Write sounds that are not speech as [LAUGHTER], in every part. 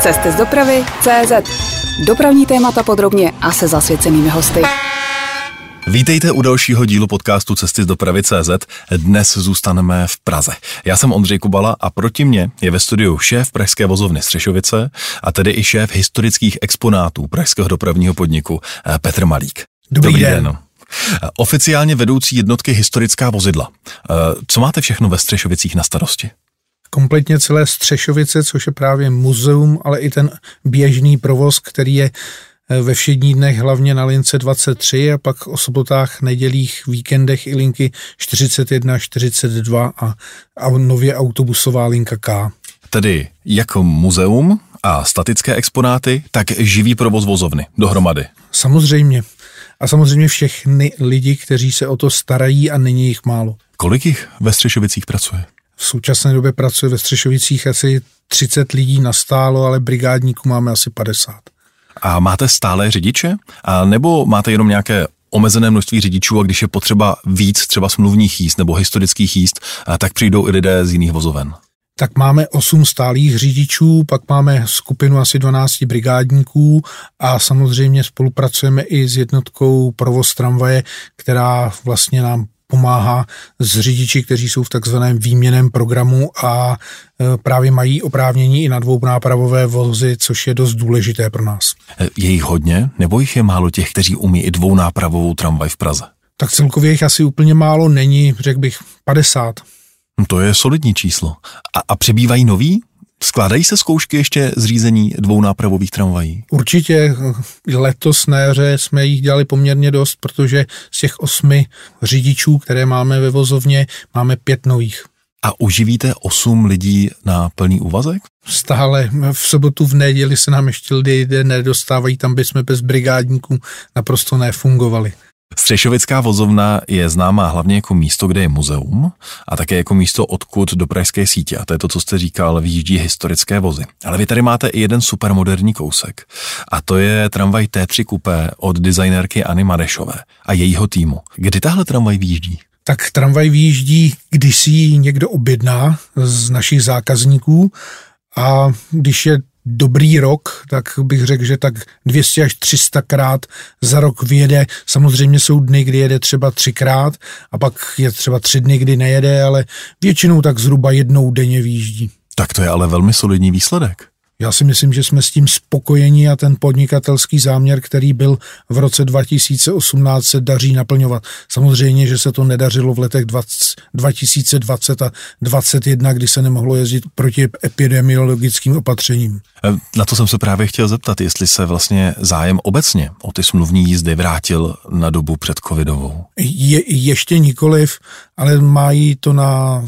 Cesty z dopravy CZ. Dopravní témata podrobně a se zasvěcenými hosty. Vítejte u dalšího dílu podcastu Cesty z dopravy CZ. Dnes zůstaneme v Praze. Já jsem Ondřej Kubala a proti mně je ve studiu šéf Pražské vozovny Střešovice a tedy i šéf historických exponátů Pražského dopravního podniku eh, Petr Malík. Dobrý, Dobrý den. den. Oficiálně vedoucí jednotky historická vozidla. Eh, co máte všechno ve Střešovicích na starosti? Kompletně celé Střešovice, což je právě muzeum, ale i ten běžný provoz, který je eh, ve všední dnech hlavně na lince 23 a pak o sobotách, nedělích, víkendech i linky 41, 42 a, a nově autobusová linka K. Tedy jako muzeum a statické exponáty, tak živý provoz vozovny dohromady. Samozřejmě. A samozřejmě všechny lidi, kteří se o to starají a není jich málo. Kolik jich ve Střešovicích pracuje? V současné době pracuje ve Střešovicích asi 30 lidí na stálo, ale brigádníků máme asi 50. A máte stále řidiče? A nebo máte jenom nějaké omezené množství řidičů a když je potřeba víc třeba smluvních jíst nebo historických jíst, tak přijdou i lidé z jiných vozoven? tak máme 8 stálých řidičů, pak máme skupinu asi 12 brigádníků a samozřejmě spolupracujeme i s jednotkou provoz tramvaje, která vlastně nám pomáhá s řidiči, kteří jsou v takzvaném výměném programu a e, právě mají oprávnění i na dvounápravové vozy, což je dost důležité pro nás. E, je jich hodně, nebo jich je málo těch, kteří umí i dvounápravovou tramvaj v Praze? Tak celkově jich asi úplně málo není, řekl bych 50. No to je solidní číslo. A, a přibývají noví? Skládají se zkoušky ještě zřízení dvou nápravových tramvají? Určitě. Letos na jaře jsme jich dělali poměrně dost, protože z těch osmi řidičů, které máme ve vozovně, máme pět nových. A uživíte osm lidí na plný úvazek? Stále. V sobotu, v neděli se nám ještě lidé nedostávají, tam by jsme bez brigádníků naprosto nefungovali. Střešovická vozovna je známá hlavně jako místo, kde je muzeum a také jako místo, odkud do pražské sítě. A to je to, co jste říkal, vyjíždí historické vozy. Ale vy tady máte i jeden supermoderní kousek. A to je tramvaj T3 Coupé od designérky Anny Marešové a jejího týmu. Kdy tahle tramvaj vyjíždí? Tak tramvaj vyjíždí, když si ji někdo objedná z našich zákazníků a když je dobrý rok, tak bych řekl, že tak 200 až 300 krát za rok vyjede. Samozřejmě jsou dny, kdy jede třeba třikrát a pak je třeba tři dny, kdy nejede, ale většinou tak zhruba jednou denně výjíždí. Tak to je ale velmi solidní výsledek. Já si myslím, že jsme s tím spokojeni a ten podnikatelský záměr, který byl v roce 2018, se daří naplňovat. Samozřejmě, že se to nedařilo v letech 20, 2020 a 2021, kdy se nemohlo jezdit proti epidemiologickým opatřením. Eh, na to jsem se právě chtěl zeptat, jestli se vlastně zájem obecně o ty smluvní jízdy vrátil na dobu před covidovou. Je, ještě nikoliv, ale mají to na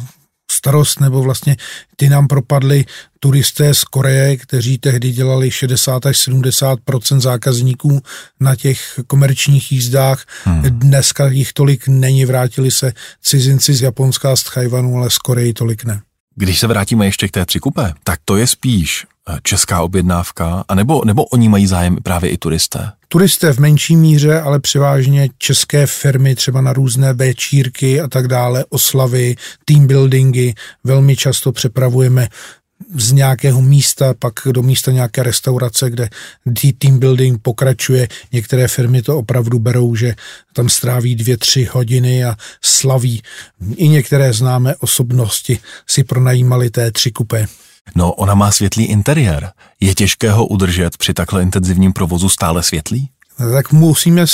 starost, nebo vlastně ty nám propadly turisté z Koreje, kteří tehdy dělali 60 až 70% zákazníků na těch komerčních jízdách. Hmm. Dneska jich tolik není, vrátili se cizinci z Japonska a z Tchajvanu, ale z Koreji tolik ne. Když se vrátíme ještě k té třikupé, tak to je spíš eh, česká objednávka, anebo, nebo oni mají zájem právě i turisté? Turisté v menší míře, ale převážně české firmy třeba na různé večírky a tak dále, oslavy, team buildingy. Velmi často přepravujeme z nějakého místa, pak do místa nějaké restaurace, kde team building pokračuje. Některé firmy to opravdu berou, že tam stráví dvě, tři hodiny a slaví. I některé známé osobnosti si pronajímali té tři kupé. No, ona má světlý interiér. Je těžké ho udržet při takhle intenzivním provozu stále světlý? Tak musíme,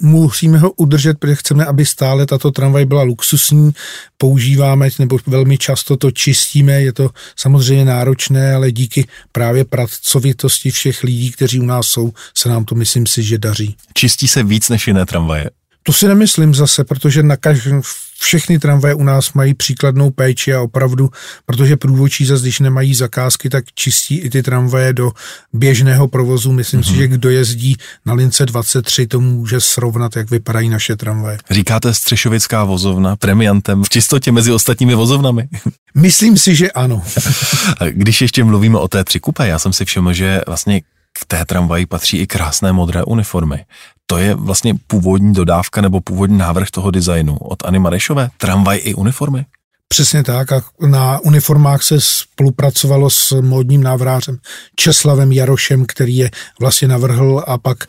musíme ho udržet, protože chceme, aby stále tato tramvaj byla luxusní. Používáme, nebo velmi často to čistíme, je to samozřejmě náročné, ale díky právě pracovitosti všech lidí, kteří u nás jsou, se nám to myslím si, že daří. Čistí se víc než jiné tramvaje? To si nemyslím zase, protože na každém, všechny tramvaje u nás mají příkladnou péči a opravdu, protože průvodčí zase, když nemají zakázky, tak čistí i ty tramvaje do běžného provozu. Myslím mm-hmm. si, mhm. že kdo jezdí na lince 23, to může srovnat, jak vypadají naše tramvaje. Říkáte Střešovická vozovna premiantem v čistotě mezi ostatními vozovnami? Myslím si, že ano. [LAUGHS] Když ještě mluvíme o té tři kupe, já jsem si všiml, že vlastně té tramvaji patří i krásné modré uniformy to je vlastně původní dodávka nebo původní návrh toho designu od Anny Marešové? Tramvaj i uniformy? Přesně tak a na uniformách se spolupracovalo s módním návrářem Česlavem Jarošem, který je vlastně navrhl a pak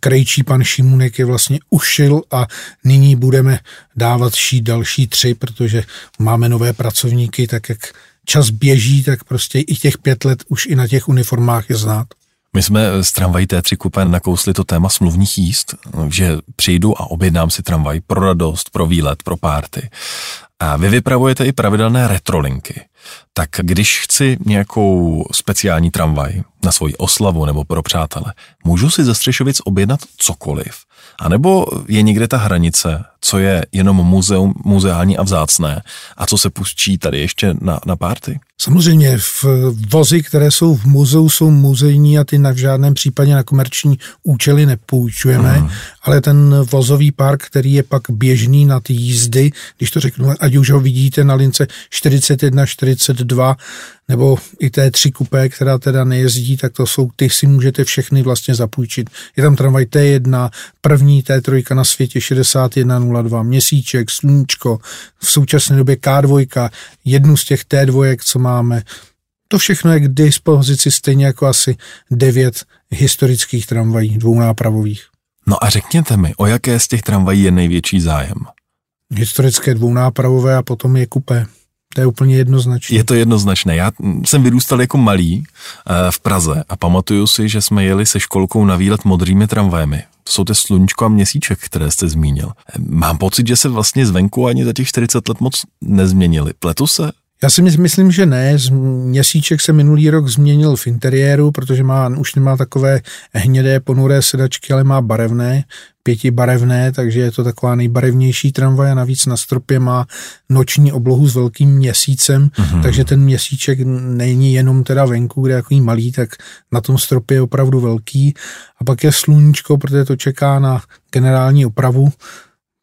krejčí pan Šimunek je vlastně ušil a nyní budeme dávat šít další tři, protože máme nové pracovníky, tak jak čas běží, tak prostě i těch pět let už i na těch uniformách je znát. My jsme z tramvají T3 Coupé nakousli to téma smluvních jíst, že přijdu a objednám si tramvaj pro radost, pro výlet, pro párty. A vy vypravujete i pravidelné retrolinky. Tak když chci nějakou speciální tramvaj na svoji oslavu nebo pro přátele, můžu si ze Střešovic objednat cokoliv? A nebo je někde ta hranice, co je jenom muzeum, muzeální a vzácné a co se pustí tady ještě na, na párty? Samozřejmě v vozy, které jsou v muzeu, jsou muzejní a ty na v žádném případě na komerční účely nepůjčujeme, mm. ale ten vozový park, který je pak běžný na ty jízdy, když to řeknu, ať už ho vidíte na lince 41, 42, nebo i té tři kupé, která teda nejezdí, tak to jsou, ty si můžete všechny vlastně zapůjčit. Je tam tramvaj T1, první T3 na světě 6102, měsíček, sluníčko, v současné době K2, jednu z těch T2, co máme. To všechno je k dispozici stejně jako asi devět historických tramvají, dvounápravových. No a řekněte mi, o jaké z těch tramvají je největší zájem? Historické dvounápravové a potom je kupé. To je úplně jednoznačné. Je to jednoznačné. Já jsem vyrůstal jako malý eh, v Praze a pamatuju si, že jsme jeli se školkou na výlet modrými tramvajemi. To jsou ty sluníčko a měsíček, které jste zmínil. Mám pocit, že se vlastně zvenku ani za těch 40 let moc nezměnili. Pletu se? Já si myslím, že ne. Měsíček se minulý rok změnil v interiéru, protože má, už nemá takové hnědé ponuré sedačky, ale má barevné, pětibarevné, takže je to taková nejbarevnější tramvaj a navíc na stropě má noční oblohu s velkým měsícem, mm-hmm. takže ten měsíček není jenom teda venku, kde je takový malý, tak na tom stropě je opravdu velký. A pak je sluníčko, protože to čeká na generální opravu,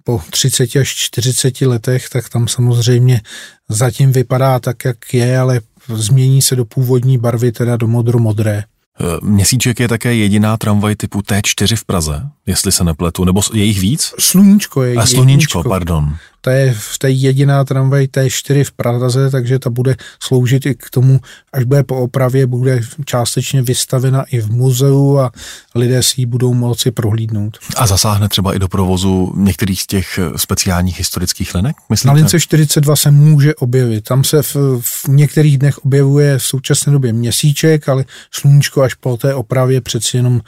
po 30 až 40 letech, tak tam samozřejmě zatím vypadá tak, jak je, ale změní se do původní barvy, teda do modro-modré. Eh, měsíček je také jediná tramvaj typu T4 v Praze, jestli se nepletu, nebo je jich víc? Sluníčko je. A sluníčko, pardon. To je v té jediná tramvaj T4 v Praze, takže ta bude sloužit i k tomu, až bude po opravě, bude částečně vystavena i v muzeu a lidé si ji budou moci prohlídnout. A zasáhne třeba i do provozu některých z těch speciálních historických linek? Myslíte? Na lince 42 se může objevit. Tam se v, v některých dnech objevuje v současné době měsíček, ale sluníčko až po té opravě přeci jenom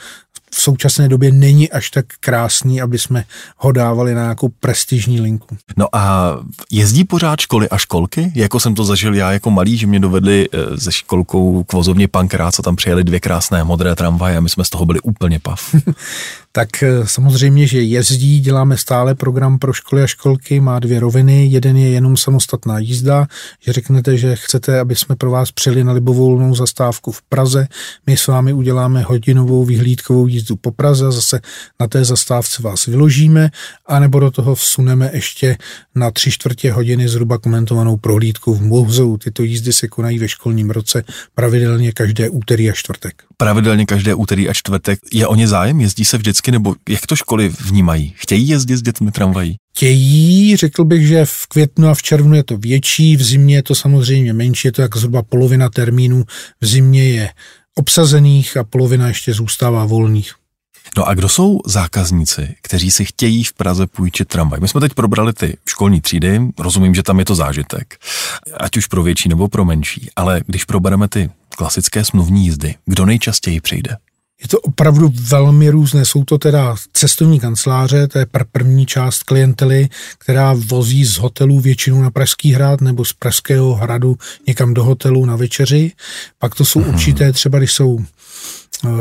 v současné době není až tak krásný, aby jsme ho dávali na nějakou prestižní linku. No a jezdí pořád školy a školky? Jako jsem to zažil já jako malý, že mě dovedli eh, ze školkou k vozovně Pankrát, co tam přijeli dvě krásné modré tramvaje a my jsme z toho byli úplně pav. [LAUGHS] tak eh, samozřejmě, že jezdí, děláme stále program pro školy a školky, má dvě roviny, jeden je jenom samostatná jízda, že řeknete, že chcete, aby jsme pro vás přijeli na libovolnou zastávku v Praze, my s vámi uděláme hodinovou vyhlídkovou jízdu po Praze a zase na té zastávce vás vyložíme, anebo do toho vsuneme ještě na tři čtvrtě hodiny zhruba komentovanou prohlídku v muzeu. Tyto jízdy se konají ve školním roce pravidelně každé úterý a čtvrtek. Pravidelně každé úterý a čtvrtek. Je o ně zájem? Jezdí se vždycky nebo jak to školy vnímají? Chtějí jezdit s dětmi tramvají? Chtějí, řekl bych, že v květnu a v červnu je to větší, v zimě je to samozřejmě menší, je to jak zhruba polovina termínů, v zimě je obsazených a polovina ještě zůstává volných. No a kdo jsou zákazníci, kteří si chtějí v Praze půjčit tramvaj? My jsme teď probrali ty školní třídy, rozumím, že tam je to zážitek, ať už pro větší nebo pro menší, ale když probereme ty klasické smluvní jízdy, kdo nejčastěji přijde? Je to opravdu velmi různé. Jsou to teda cestovní kanceláře, to je pr- první část klientely, která vozí z hotelů většinou na Pražský hrad nebo z Pražského hradu někam do hotelu na večeři. Pak to jsou hmm. určité, třeba když jsou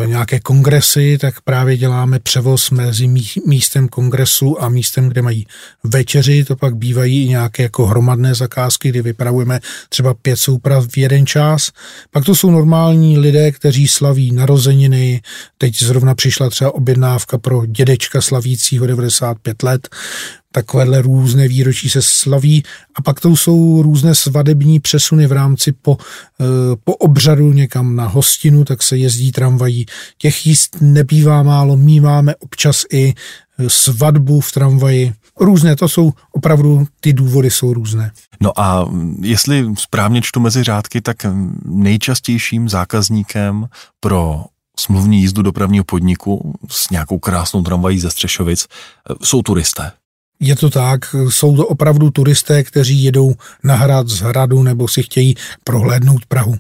nějaké kongresy, tak právě děláme převoz mezi místem kongresu a místem, kde mají večeři. To pak bývají i nějaké jako hromadné zakázky, kdy vypravujeme třeba pět souprav v jeden čas. Pak to jsou normální lidé, kteří slaví narozeniny. Teď zrovna přišla třeba objednávka pro dědečka slavícího 95 let. Takovéhle různé výročí se slaví a pak to jsou různé svadební přesuny v rámci po, eh, po obřadu někam na hostinu, tak se jezdí tramvají. Těch jíst nebývá málo, míváme občas i eh, svatbu v tramvaji. Různé, to jsou opravdu, ty důvody jsou různé. No a jestli správně čtu mezi řádky, tak nejčastějším zákazníkem pro smluvní jízdu dopravního podniku s nějakou krásnou tramvají ze Střešovic jsou turisté. Je to tak, jsou to opravdu turisté, kteří jedou na hrad z hradu nebo si chtějí prohlédnout Prahu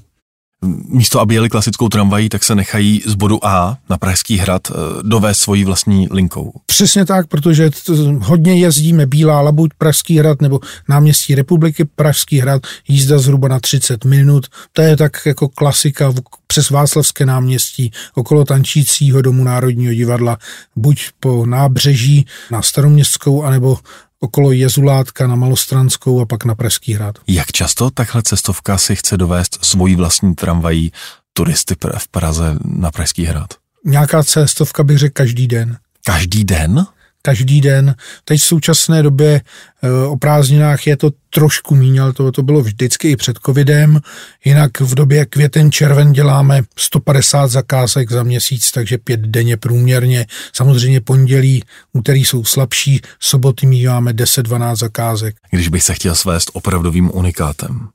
místo aby jeli klasickou tramvají, tak se nechají z bodu A na Pražský hrad eh, dovést svojí vlastní linkou. Přesně tak, protože hodně jezdíme Bílá Labuť, Pražský hrad nebo náměstí republiky Pražský hrad, jízda zhruba na 30 minut. To je tak jako klasika přes Václavské náměstí, okolo tančícího domu Národního divadla, buď po nábřeží na Staroměstskou, anebo okolo Jezulátka na Malostranskou a pak na Pražský hrad. Jak často takhle cestovka si chce dovést svoji vlastní tramvají turisty v Praze na Pražský hrad? Nějaká cestovka bych řekl každý den. Každý den? Každý den. Teď v současné době eh, o prázdninách je to trošku míň, ale to, to bylo vždycky i před covidem. Jinak v době květen, červen děláme 150 zakázek za měsíc, takže pět denně průměrně. Samozřejmě pondělí, úterý jsou slabší, soboty míváme 10-12 zakázek. Když bych se chtěl svést opravdovým unikátem,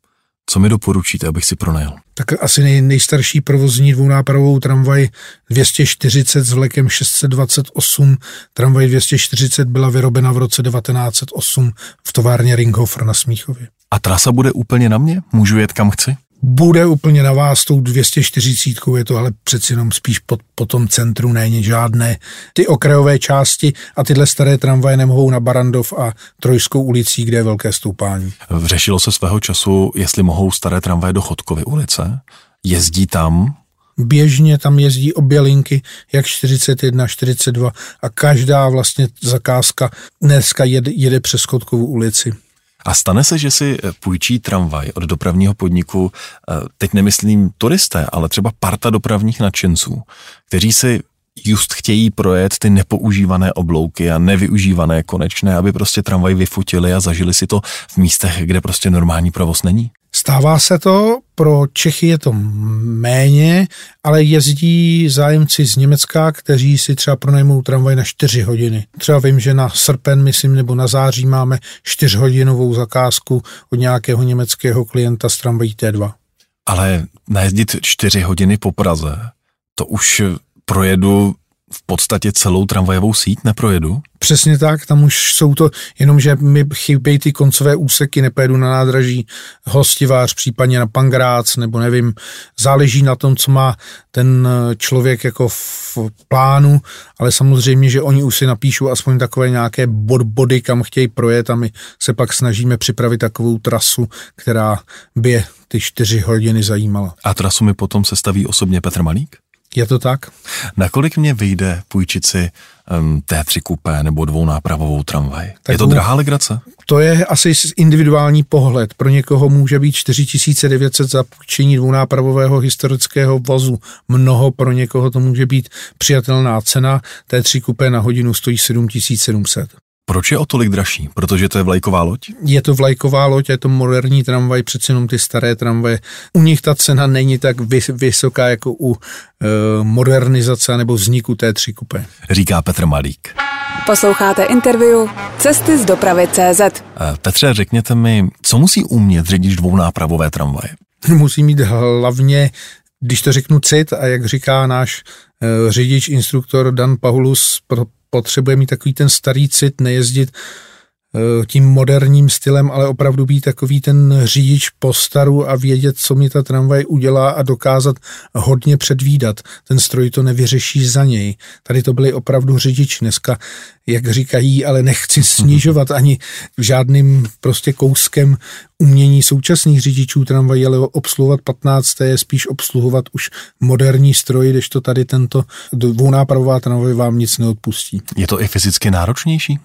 co mi doporučíte, abych si pronajel? Tak asi nej, nejstarší provozní dvounápravovou tramvaj 240 s vlekem 628. Tramvaj 240 byla vyrobena v roce 1908 v továrně Ringhofer na Smíchově. A trasa bude úplně na mě? Můžu jet kam chci? Bude úplně na vás tou 240, je to ale přeci jenom spíš po, po tom centru, není žádné. Ty okrajové části a tyhle staré tramvaje nemohou na Barandov a Trojskou ulicí, kde je velké stoupání. Řešilo se svého času, jestli mohou staré tramvaje do Chodkovy ulice. Jezdí tam běžně tam jezdí obě linky, jak 41, 42 a každá vlastně zakázka dneska jede, jede přes Chodkovou ulici. A stane se, že si eh, půjčí tramvaj od dopravního podniku, eh, teď nemyslím turisté, ale třeba parta dopravních nadšenců, kteří si just chtějí projet ty nepoužívané oblouky a nevyužívané konečné, aby prostě tramvaj vyfutili a zažili si to v místech, kde prostě normální provoz není? Stává se to, pro Čechy je to méně, ale jezdí zájemci z Německa, kteří si třeba pronajmou tramvaj na 4 hodiny. Třeba vím, že na srpen, myslím, nebo na září máme 4-hodinovou zakázku od nějakého německého klienta z tramvají T2. Ale najezdit 4 hodiny po Praze, to už projedu v podstatě celou tramvajovou síť neprojedu? Přesně tak, tam už jsou to, jenom že mi chybějí ty koncové úseky, nepojedu na nádraží hostivář, případně na Pangrác, nebo nevím, záleží na tom, co má ten člověk jako v plánu, ale samozřejmě, že oni už si napíšou aspoň takové nějaké bod, body, kam chtějí projet a my se pak snažíme připravit takovou trasu, která by je ty čtyři hodiny zajímala. A trasu mi potom sestaví osobně Petr Malík? Je to tak? Nakolik mě vyjde půjčit si um, T3 kupé nebo dvounápravovou tramvaj? Tak je to drahá legrace? To je asi individuální pohled. Pro někoho může být 4900 za půjčení dvounápravového historického vozu. Mnoho pro někoho to může být přijatelná cena. T3 kupé na hodinu stojí 7700. Proč je o tolik dražší? Protože to je vlajková loď? Je to vlajková loď, je to moderní tramvaj, přece jenom ty staré tramvaje. U nich ta cena není tak vysoká jako u e, modernizace nebo vzniku té tři kupé. Říká Petr Malík. Posloucháte interview Cesty z dopravy CZ. E, Petře, řekněte mi, co musí umět řidič dvounápravové tramvaje? Musí mít hlavně, když to řeknu cit a jak říká náš e, řidič, instruktor Dan Paulus, pro potřebuje mít takový ten starý cit, nejezdit tím moderním stylem, ale opravdu být takový ten řidič postaru a vědět, co mi ta tramvaj udělá a dokázat hodně předvídat. Ten stroj to nevyřeší za něj. Tady to byly opravdu řidiči. Dneska, jak říkají, ale nechci snižovat ani žádným prostě kouskem umění současných řidičů tramvají, ale obsluhovat 15. je spíš obsluhovat už moderní stroj, když to tady tento dvounápravová tramvaj vám nic neodpustí. Je to i fyzicky náročnější?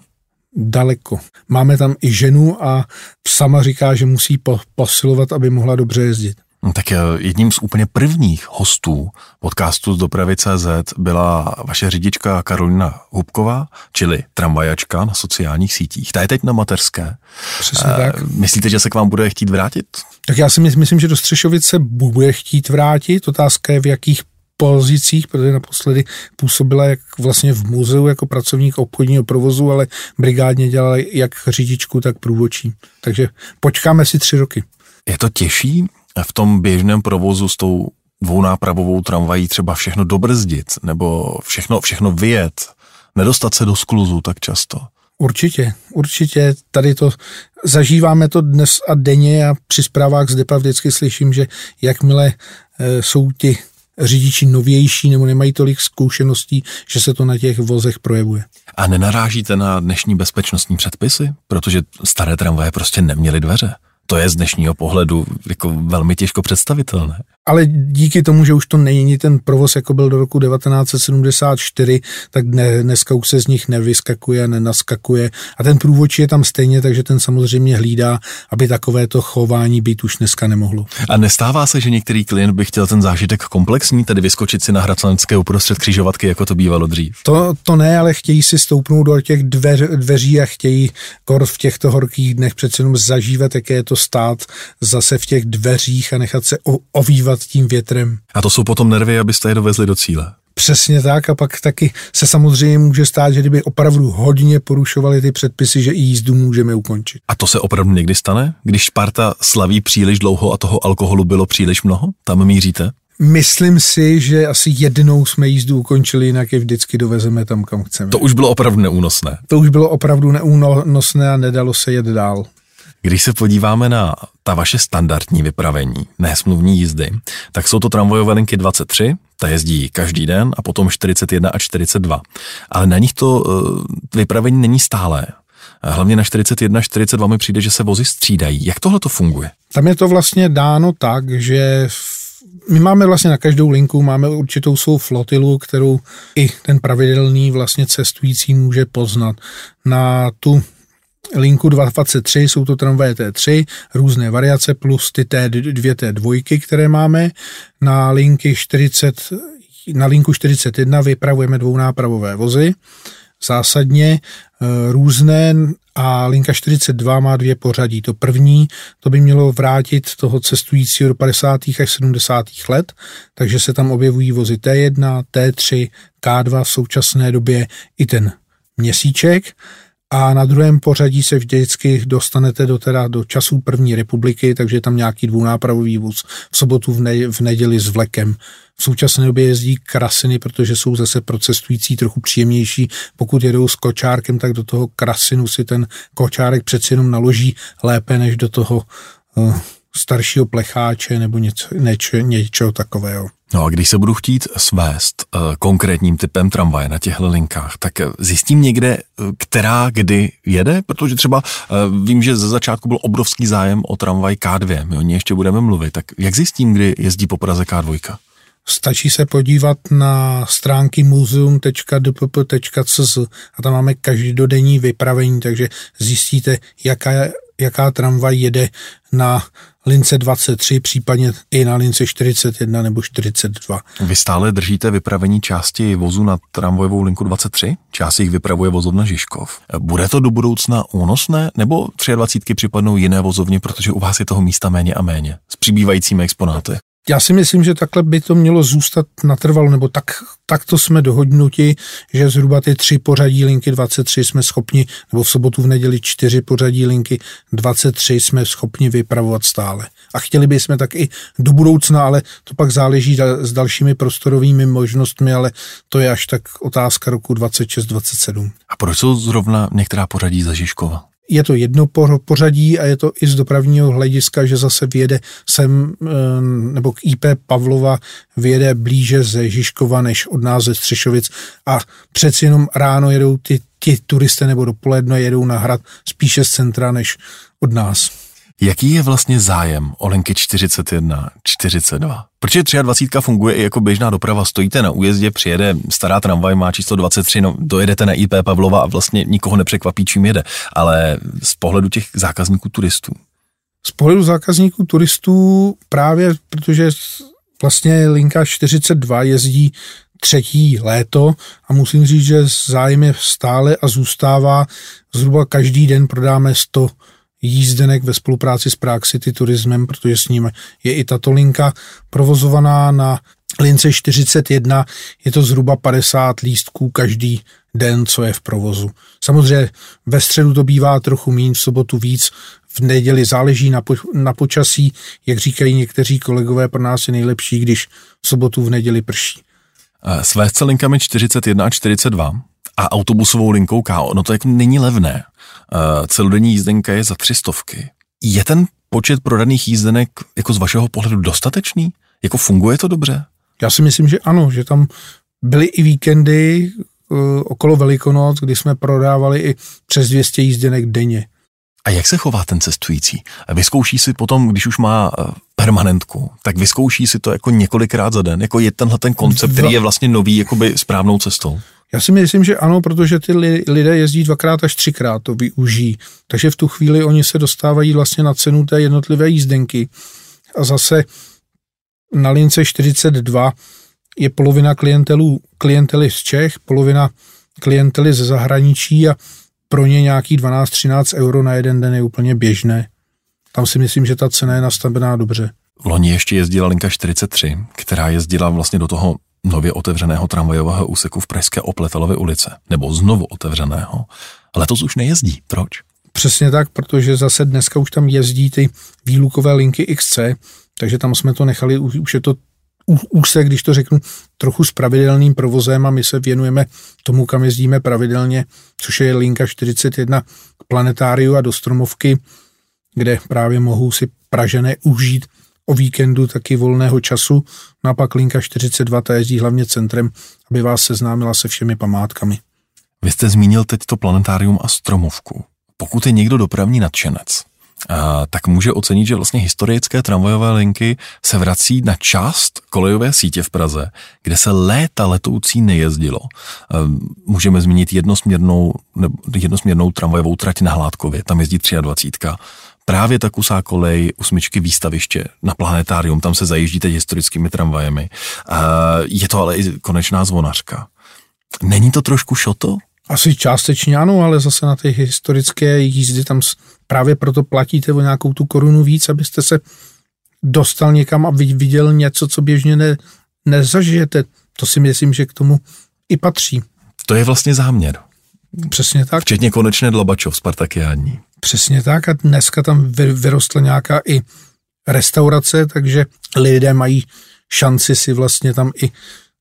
Daleko. Máme tam i ženu a sama říká, že musí po, posilovat, aby mohla dobře jezdit. No tak eh, jedním z úplně prvních hostů podcastu z dopravy CZ byla vaše řidička Karolina Hubková, čili tramvajačka na sociálních sítích. Ta je teď na mateřské. Přesně uh, tak. Myslíte, že se k vám bude chtít vrátit? Tak já si myslím, že do Střešovic se bude chtít vrátit. Otázka je, v jakých pozicích, protože naposledy působila jak vlastně v muzeu jako pracovník obchodního provozu, ale brigádně dělala jak řidičku, tak průvočí. Takže počkáme si tři roky. Je to těžší v tom běžném provozu s tou dvounápravovou tramvají třeba všechno dobrzdit nebo všechno, všechno vyjet, nedostat se do skluzu tak často? Určitě, určitě. Tady to zažíváme to dnes a denně a při zprávách z DEPA vždycky slyším, že jakmile e, jsou ti řidiči novější nebo nemají tolik zkušeností, že se to na těch vozech projevuje. A nenarážíte na dnešní bezpečnostní předpisy? Protože staré tramvaje prostě neměly dveře to je z dnešního pohledu jako velmi těžko představitelné ale díky tomu, že už to není ten provoz, jako byl do roku 1974, tak dne, dneska už se z nich nevyskakuje, nenaskakuje a ten průvodčí je tam stejně, takže ten samozřejmě hlídá, aby takovéto chování být už dneska nemohlo. A nestává se, že některý klient by chtěl ten zážitek komplexní, tedy vyskočit si na Hradcanské uprostřed křižovatky, jako to bývalo dřív? To, to ne, ale chtějí si stoupnout do těch dveř, dveří a chtějí kor v těchto horkých dnech přece jenom zažívat, jaké je to stát zase v těch dveřích a nechat se ovývat nad tím větrem. A to jsou potom nervy, abyste je dovezli do cíle. Přesně tak a pak taky se samozřejmě může stát, že kdyby opravdu hodně porušovali ty předpisy, že i jízdu můžeme ukončit. A to se opravdu někdy stane, když Sparta slaví příliš dlouho a toho alkoholu bylo příliš mnoho? Tam míříte? Myslím si, že asi jednou jsme jízdu ukončili, jinak je vždycky dovezeme tam, kam chceme. To už bylo opravdu neúnosné. To už bylo opravdu neúnosné a nedalo se jet dál. Když se podíváme na ta vaše standardní vypravení, ne smluvní jízdy, tak jsou to tramvajové linky 23, ta jezdí každý den a potom 41 a 42. Ale na nich to eh, vypravení není stále. Hlavně na 41 a 42 mi přijde, že se vozy střídají. Jak tohle to funguje? Tam je to vlastně dáno tak, že my máme vlastně na každou linku máme určitou svou flotilu, kterou i ten pravidelný vlastně cestující může poznat. Na tu linku 223, jsou to tramvaje T3, různé variace plus ty T2, T2, které máme. Na linky 40, na linku 41 vypravujeme dvounápravové vozy, zásadně e, různé a linka 42 má dvě pořadí. To první, to by mělo vrátit toho cestujícího do 50. až 70. let, takže se tam objevují vozy T1, T3, K2 v současné době i ten měsíček a na druhém pořadí se vždycky dostanete do, teda do časů první republiky, takže je tam nějaký dvounápravový vůz v sobotu v, ne, v neděli s vlekem. V současné době jezdí krasiny, protože jsou zase pro cestující trochu příjemnější. Pokud jedou s kočárkem, tak do toho krasinu si ten kočárek přeci jenom naloží lépe, než do toho uh, staršího plecháče nebo něco, něčeho, něčeho takového. No a když se budu chtít svést uh, konkrétním typem tramvaje na těchto linkách, tak eh, zjistím někde, uh, která kdy jede, protože třeba vím, že ze začátku byl obrovský zájem o tramvaj K2, my o ní ještě budeme mluvit, tak jak zjistím, kdy jezdí po Praze K2? Stačí se podívat na stránky muzeum.dpp.cz a tam máme každodenní vypravení, takže zjistíte, jaká, jaká tramvaj jede na lince 23, případně i na lince 41 nebo 42. Vy stále držíte vypravení části vozu na tramvajovou linku 23? Část jich vypravuje vozovna Žižkov. Bude to do budoucna únosné, nebo 23 připadnou jiné vozovně, protože u vás je toho místa méně a méně s přibývajícími exponáty? Já si myslím, že takhle by to mělo zůstat natrvalo, nebo tak, tak to jsme dohodnuti, že zhruba ty tři pořadí linky 23 jsme schopni, nebo v sobotu v neděli čtyři pořadí linky 23 jsme schopni vypravovat stále. A chtěli bychom tak i do budoucna, ale to pak záleží s dalšími prostorovými možnostmi, ale to je až tak otázka roku 26-27. A proč jsou zrovna některá pořadí za Žižkova? Je to jedno pořadí a je to i z dopravního hlediska, že zase vyjede sem, eh, nebo k IP Pavlova vyjede blíže ze Žižkova než od nás ze Střešovic a přeci jenom ráno jedou ty, ty turisté nebo dopoledne jedou na hrad spíše z centra než od nás. Jaký je vlastně zájem o linky 41, 42? Protože 23 funguje i jako běžná doprava. Stojíte na újezdě, přijede stará tramvaj, má číslo 23, no dojedete na IP Pavlova a vlastně nikoho nepřekvapí, čím jede. Ale z pohledu těch zákazníků turistů. Z pohledu zákazníků turistů právě, protože vlastně linka 42 jezdí třetí léto a musím říct, že zájem je stále a zůstává. Zhruba každý den prodáme 100 jízdenek ve spolupráci s Prague City Turismem, protože s ním je i tato linka provozovaná na lince 41. Je to zhruba 50 lístků každý den, co je v provozu. Samozřejmě ve středu to bývá trochu méně, v sobotu víc, v neděli záleží na, po, na počasí, jak říkají někteří kolegové, pro nás je nejlepší, když v sobotu v neděli prší. S VSC linkami 41 a 42 a autobusovou linkou KO, no to jako není levné. Celodenní jízdenka je za tři stovky. Je ten počet prodaných jízdenek jako z vašeho pohledu dostatečný? Jako funguje to dobře? Já si myslím, že ano, že tam byly i víkendy uh, okolo Velikonoc, kdy jsme prodávali i přes 200 jízdenek denně. A jak se chová ten cestující? Vyzkouší si potom, když už má eh, permanentku, tak vyzkouší si to jako několikrát za den, jako je tenhle ten koncept, který je vlastně nový jakoby správnou cestou. Já si myslím, že ano, protože ty lidé jezdí dvakrát až třikrát, to využijí. Takže v tu chvíli oni se dostávají vlastně na cenu té jednotlivé jízdenky. A zase na lince 42 je polovina klientelů, klientely z Čech, polovina klientely ze zahraničí a pro ně nějaký 12-13 euro na jeden den je úplně běžné. Tam si myslím, že ta cena je nastavená dobře. V loni ještě jezdila linka 43, která jezdila vlastně do toho nově otevřeného tramvajového úseku v Pražské Opletelově ulice, nebo znovu otevřeného. Letos už nejezdí. Proč? Přesně tak, protože zase dneska už tam jezdí ty výlukové linky XC, takže tam jsme to nechali, už je to úsek, když to řeknu, trochu s pravidelným provozem a my se věnujeme tomu, kam jezdíme pravidelně, což je linka 41 k planetáriu a do Stromovky, kde právě mohou si Pražené užít o víkendu taky volného času. No a pak linka 42, ta jezdí hlavně centrem, aby vás seznámila se všemi památkami. Vy jste zmínil teď to planetárium a stromovku. Pokud je někdo dopravní nadšenec, tak může ocenit, že vlastně historické tramvajové linky se vrací na část kolejové sítě v Praze, kde se léta letoucí nejezdilo. Můžeme zmínit jednosměrnou, jednosměrnou tramvajovou trať na Hládkově, tam jezdí 23. Právě ta kusá kolej u smyčky výstaviště na planetárium, tam se zajíždí teď historickými tramvajemi. Je to ale i konečná zvonařka. Není to trošku šoto? Asi částečně ano, ale zase na ty historické jízdy tam právě proto platíte o nějakou tu korunu víc, abyste se dostal někam a viděl něco, co běžně ne, nezažijete. To si myslím, že k tomu i patří. To je vlastně záměr. Přesně tak. Včetně konečné Dlobačov, Spartakiádní. Přesně tak a dneska tam vyrostla nějaká i restaurace, takže lidé mají šanci si vlastně tam i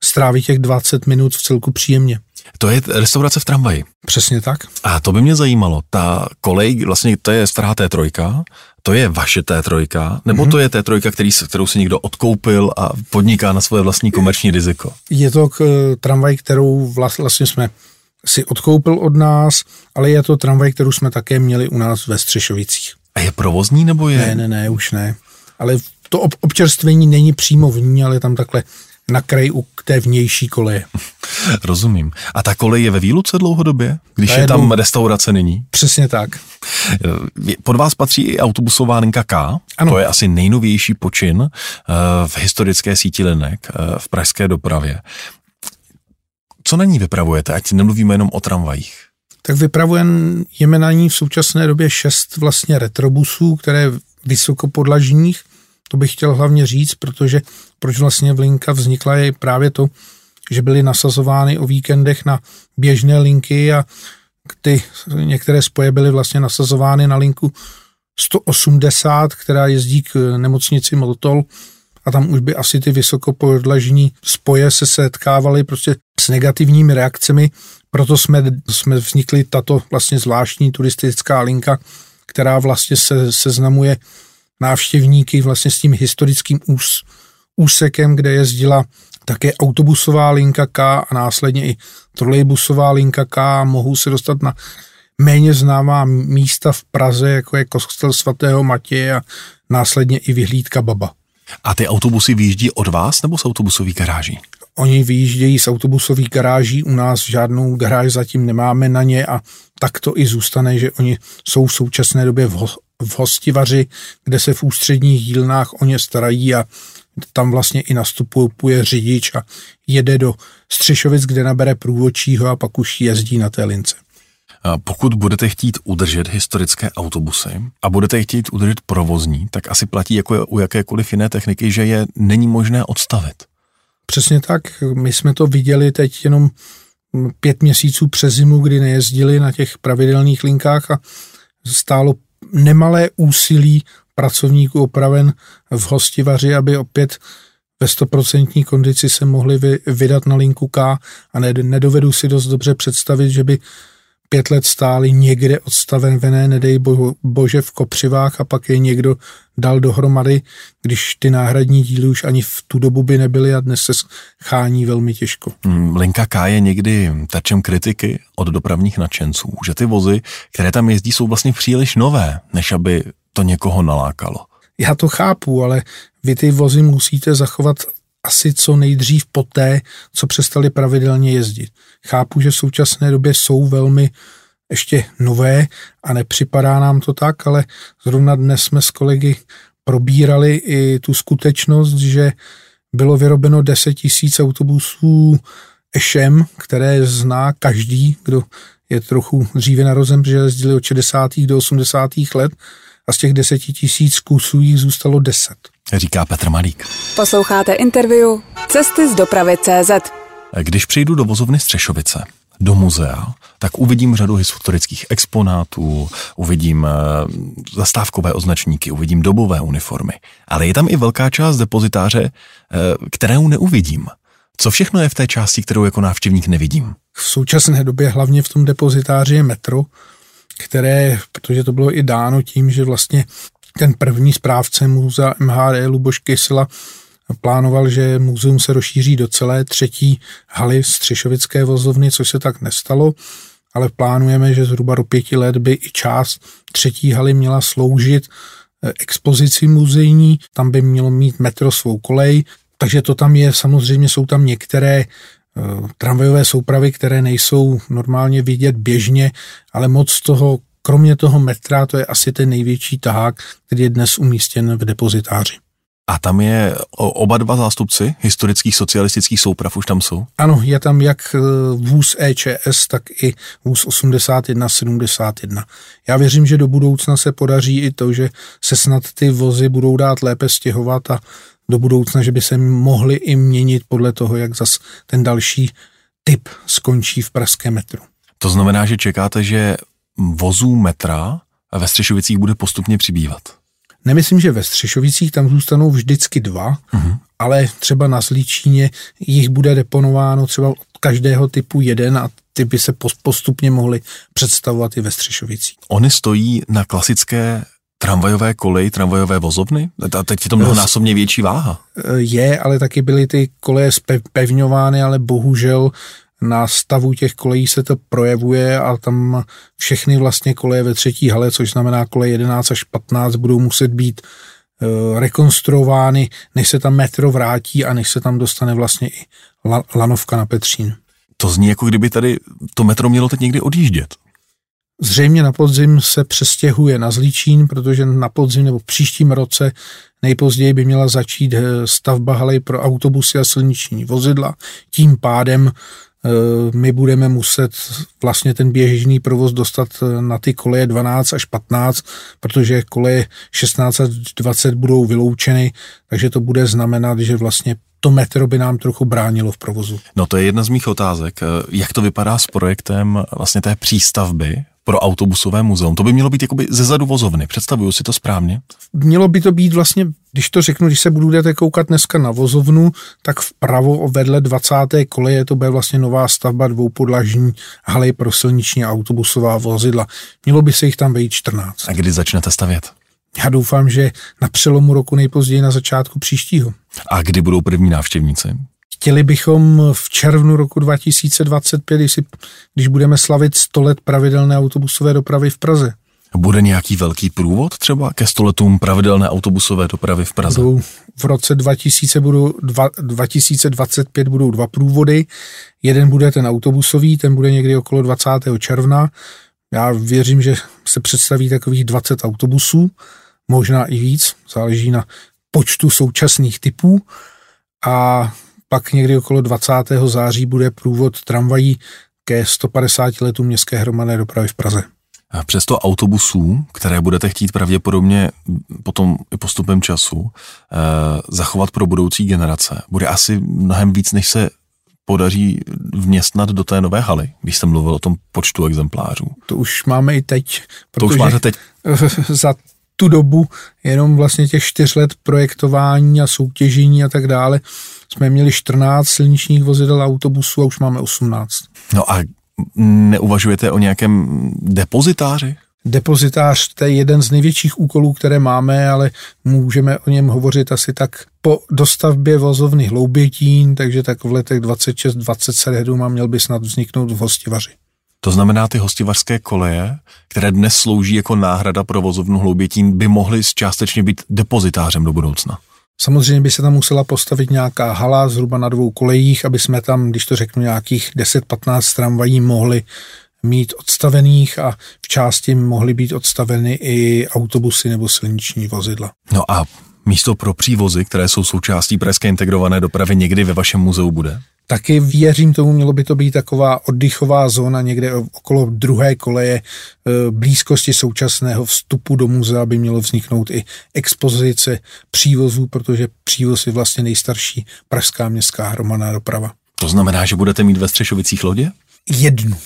strávit těch 20 minut v celku příjemně. To je restaurace v tramvaji. Přesně tak. A to by mě zajímalo. Ta kolej, vlastně to je stará T3, to je vaše T3, nebo mm-hmm. to je T3, který, kterou si někdo odkoupil a podniká na svoje vlastní komerční riziko? Je to k, eh, tramvaj, kterou vlastně jsme si odkoupil od nás, ale je to tramvaj, kterou jsme také měli u nás ve Střešovicích. A je provozní nebo je? Ne, ne, ne, už ne. Ale to občerstvení není přímo v ní, ale tam takhle na kraji u té vnější koleje. [LAUGHS] Rozumím. A ta kolej je ve výluce dlouhodobě, když je, je tam restaurace nyní? Přesně tak. Pod vás patří i autobusová linka K. Ano. To je asi nejnovější počin eh, v historické síti linek eh, v pražské dopravě. Co na ní vypravujete, ať nemluvíme jenom o tramvajích? Tak vypravujeme na ní v současné době šest vlastně retrobusů, které vysokopodlažních, to bych chtěl hlavně říct, protože proč vlastně v linka vznikla je právě to, že byly nasazovány o víkendech na běžné linky a ty některé spoje byly vlastně nasazovány na linku 180, která jezdí k nemocnici Motol a tam už by asi ty vysokopodlažní spoje se setkávaly prostě s negativními reakcemi, proto jsme, jsme vznikli tato vlastně zvláštní turistická linka, která vlastně se seznamuje návštěvníky vlastně s tím historickým ús, úsekem, kde jezdila také autobusová linka K a následně i trolejbusová linka K. Mohou se dostat na méně známá místa v Praze, jako je kostel svatého Matěje a následně i vyhlídka Baba. A ty autobusy vyjíždí od vás nebo z autobusových garáží? Oni vyjíždějí z autobusových garáží, u nás žádnou garáž zatím nemáme na ně a tak to i zůstane, že oni jsou v současné době v v hostivaři, kde se v ústředních dílnách o ně starají a tam vlastně i nastupuje řidič a jede do Střešovic, kde nabere průvodčího a pak už jezdí na té lince. Pokud budete chtít udržet historické autobusy a budete chtít udržet provozní, tak asi platí jako u jakékoliv jiné techniky, že je není možné odstavit. Přesně tak. My jsme to viděli teď jenom pět měsíců přes zimu, kdy nejezdili na těch pravidelných linkách a stálo nemalé úsilí pracovníků opraven v hostivaři, aby opět ve stoprocentní kondici se mohli vydat na linku K a nedovedu si dost dobře představit, že by pět let stáli někde odstavené, nedej bože v kopřivách a pak je někdo dal dohromady, když ty náhradní díly už ani v tu dobu by nebyly a dnes se chání velmi těžko. Hmm, linka K je někdy tačem kritiky od dopravních nadšenců, že ty vozy, které tam jezdí, jsou vlastně příliš nové, než aby to někoho nalákalo. Já to chápu, ale vy ty vozy musíte zachovat asi co nejdřív poté, co přestali pravidelně jezdit. Chápu, že v současné době jsou velmi ještě nové a nepřipadá nám to tak, ale zrovna dnes jsme s kolegy probírali i tu skutečnost, že bylo vyrobeno 10 tisíc autobusů Ešem, které zná každý, kdo je trochu dříve narozen, protože jezdili od 60. do 80. let a z těch 10 tisíc kusů jich zůstalo 10 říká Petr Malík. Posloucháte interview Cesty z dopravy CZ. Když přijdu do vozovny Střešovice, do muzea, tak uvidím řadu historických exponátů, uvidím eh, zastávkové označníky, uvidím dobové uniformy. Ale je tam i velká část depozitáře, eh, kterou neuvidím. Co všechno je v té části, kterou jako návštěvník nevidím? V současné době hlavně v tom depozitáři je metro, které, protože to bylo i dáno tím, že vlastně ten první správce muzea MHD Luboš Kysla plánoval, že muzeum se rozšíří do celé třetí haly Střešovické vozovny, což se tak nestalo, ale plánujeme, že zhruba do pěti let by i část třetí haly měla sloužit eh, expozici muzejní, tam by mělo mít metro svou kolej, takže to tam je, samozřejmě jsou tam některé eh, tramvajové soupravy, které nejsou normálně vidět běžně, ale moc toho kromě toho metra, to je asi ten největší tahák, který je dnes umístěn v depozitáři. A tam je oba dva zástupci historických socialistických souprav už tam jsou? Ano, je tam jak e, vůz EČS, tak i vůz 8171. Já věřím, že do budoucna se podaří i to, že se snad ty vozy budou dát lépe stěhovat a do budoucna, že by se mohly i měnit podle toho, jak zas ten další typ skončí v pražském metru. To znamená, že čekáte, že vozů metra ve Střešovicích bude postupně přibývat? Nemyslím, že ve Střešovicích tam zůstanou vždycky dva, uh-huh. ale třeba na Zličíně jich bude deponováno třeba od každého typu jeden a ty by se postupně mohly představovat i ve Střešovicích. Oni stojí na klasické tramvajové koleji, tramvajové vozovny? A teď je to mnohonásobně větší váha. Je, ale taky byly ty koleje spevňovány, ale bohužel na stavu těch kolejí se to projevuje a tam všechny vlastně koleje ve třetí hale, což znamená koleje 11 až 15, budou muset být e, rekonstruovány, než se tam metro vrátí a než se tam dostane vlastně i lanovka na Petřín. To zní jako kdyby tady to metro mělo teď někdy odjíždět. Zřejmě na podzim se přestěhuje na Zlíčín, protože na podzim nebo v příštím roce nejpozději by měla začít e, stavba halej pro autobusy a silniční vozidla. Tím pádem Eh, my budeme muset vlastně ten běžný provoz dostat eh, na ty koleje 12 až 15, protože koleje 16 až 20 budou vyloučeny, takže to bude znamenat, že vlastně to metro by nám trochu bránilo v provozu. No to je jedna z mých otázek. Eh, jak to vypadá s projektem vlastně té přístavby pro autobusové muzeum. To by mělo být jakoby ze zadu vozovny. Představuju si to správně? Mělo by to být vlastně, když to řeknu, když se budete koukat dneska na vozovnu, tak vpravo vedle 20. koleje to bude vlastně nová stavba dvoupodlažní haly pro silniční a autobusová vozidla. Mělo by se jich tam vejít 14. A kdy začnete stavět? Já doufám, že na přelomu roku nejpozději na začátku příštího. A kdy budou první návštěvníci? Chtěli bychom v červnu roku 2025, když, si, když budeme slavit 100 let pravidelné autobusové dopravy v Praze. Bude nějaký velký průvod třeba ke stoletům pravidelné autobusové dopravy v Praze? Budou, v roce 2000 budou dva, 2025 budou dva průvody. Jeden bude ten autobusový, ten bude někdy okolo 20. června. Já věřím, že se představí takových 20 autobusů, možná i víc, záleží na počtu současných typů a pak někdy okolo 20. září bude průvod tramvají ke 150 letům městské hromadné dopravy v Praze. A přesto autobusů, které budete chtít pravděpodobně potom i postupem času eh, zachovat pro budoucí generace, bude asi mnohem víc, než se podaří vměstnat do té nové haly, když jste mluvil o tom počtu exemplářů. To už máme i teď. To už máte teď. [LAUGHS] Za tu dobu jenom vlastně těch čtyř let projektování a soutěžení a tak dále jsme měli 14 silničních vozidel autobusů a už máme 18. No a neuvažujete o nějakém depozitáři? Depozitář, to je jeden z největších úkolů, které máme, ale můžeme o něm hovořit asi tak po dostavbě vozovny Hloubětín, takže tak v letech 26-27 a měl by snad vzniknout v Hostivaři. To znamená, ty hostivařské koleje, které dnes slouží jako náhrada pro vozovnu Hloubětín, by mohly částečně být depozitářem do budoucna. Samozřejmě by se tam musela postavit nějaká hala zhruba na dvou kolejích, aby jsme tam, když to řeknu, nějakých 10-15 tramvají mohli mít odstavených a v části mohly být odstaveny i autobusy nebo silniční vozidla. No a místo pro přívozy, které jsou součástí pražské integrované dopravy, někdy ve vašem muzeu bude? Taky věřím tomu, mělo by to být taková oddychová zóna někde okolo druhé koleje e, blízkosti současného vstupu do muzea by mělo vzniknout i expozice přívozů, protože přívoz je vlastně nejstarší pražská městská hromadná doprava. To znamená, že budete mít ve Střešovicích lodě? Jednu.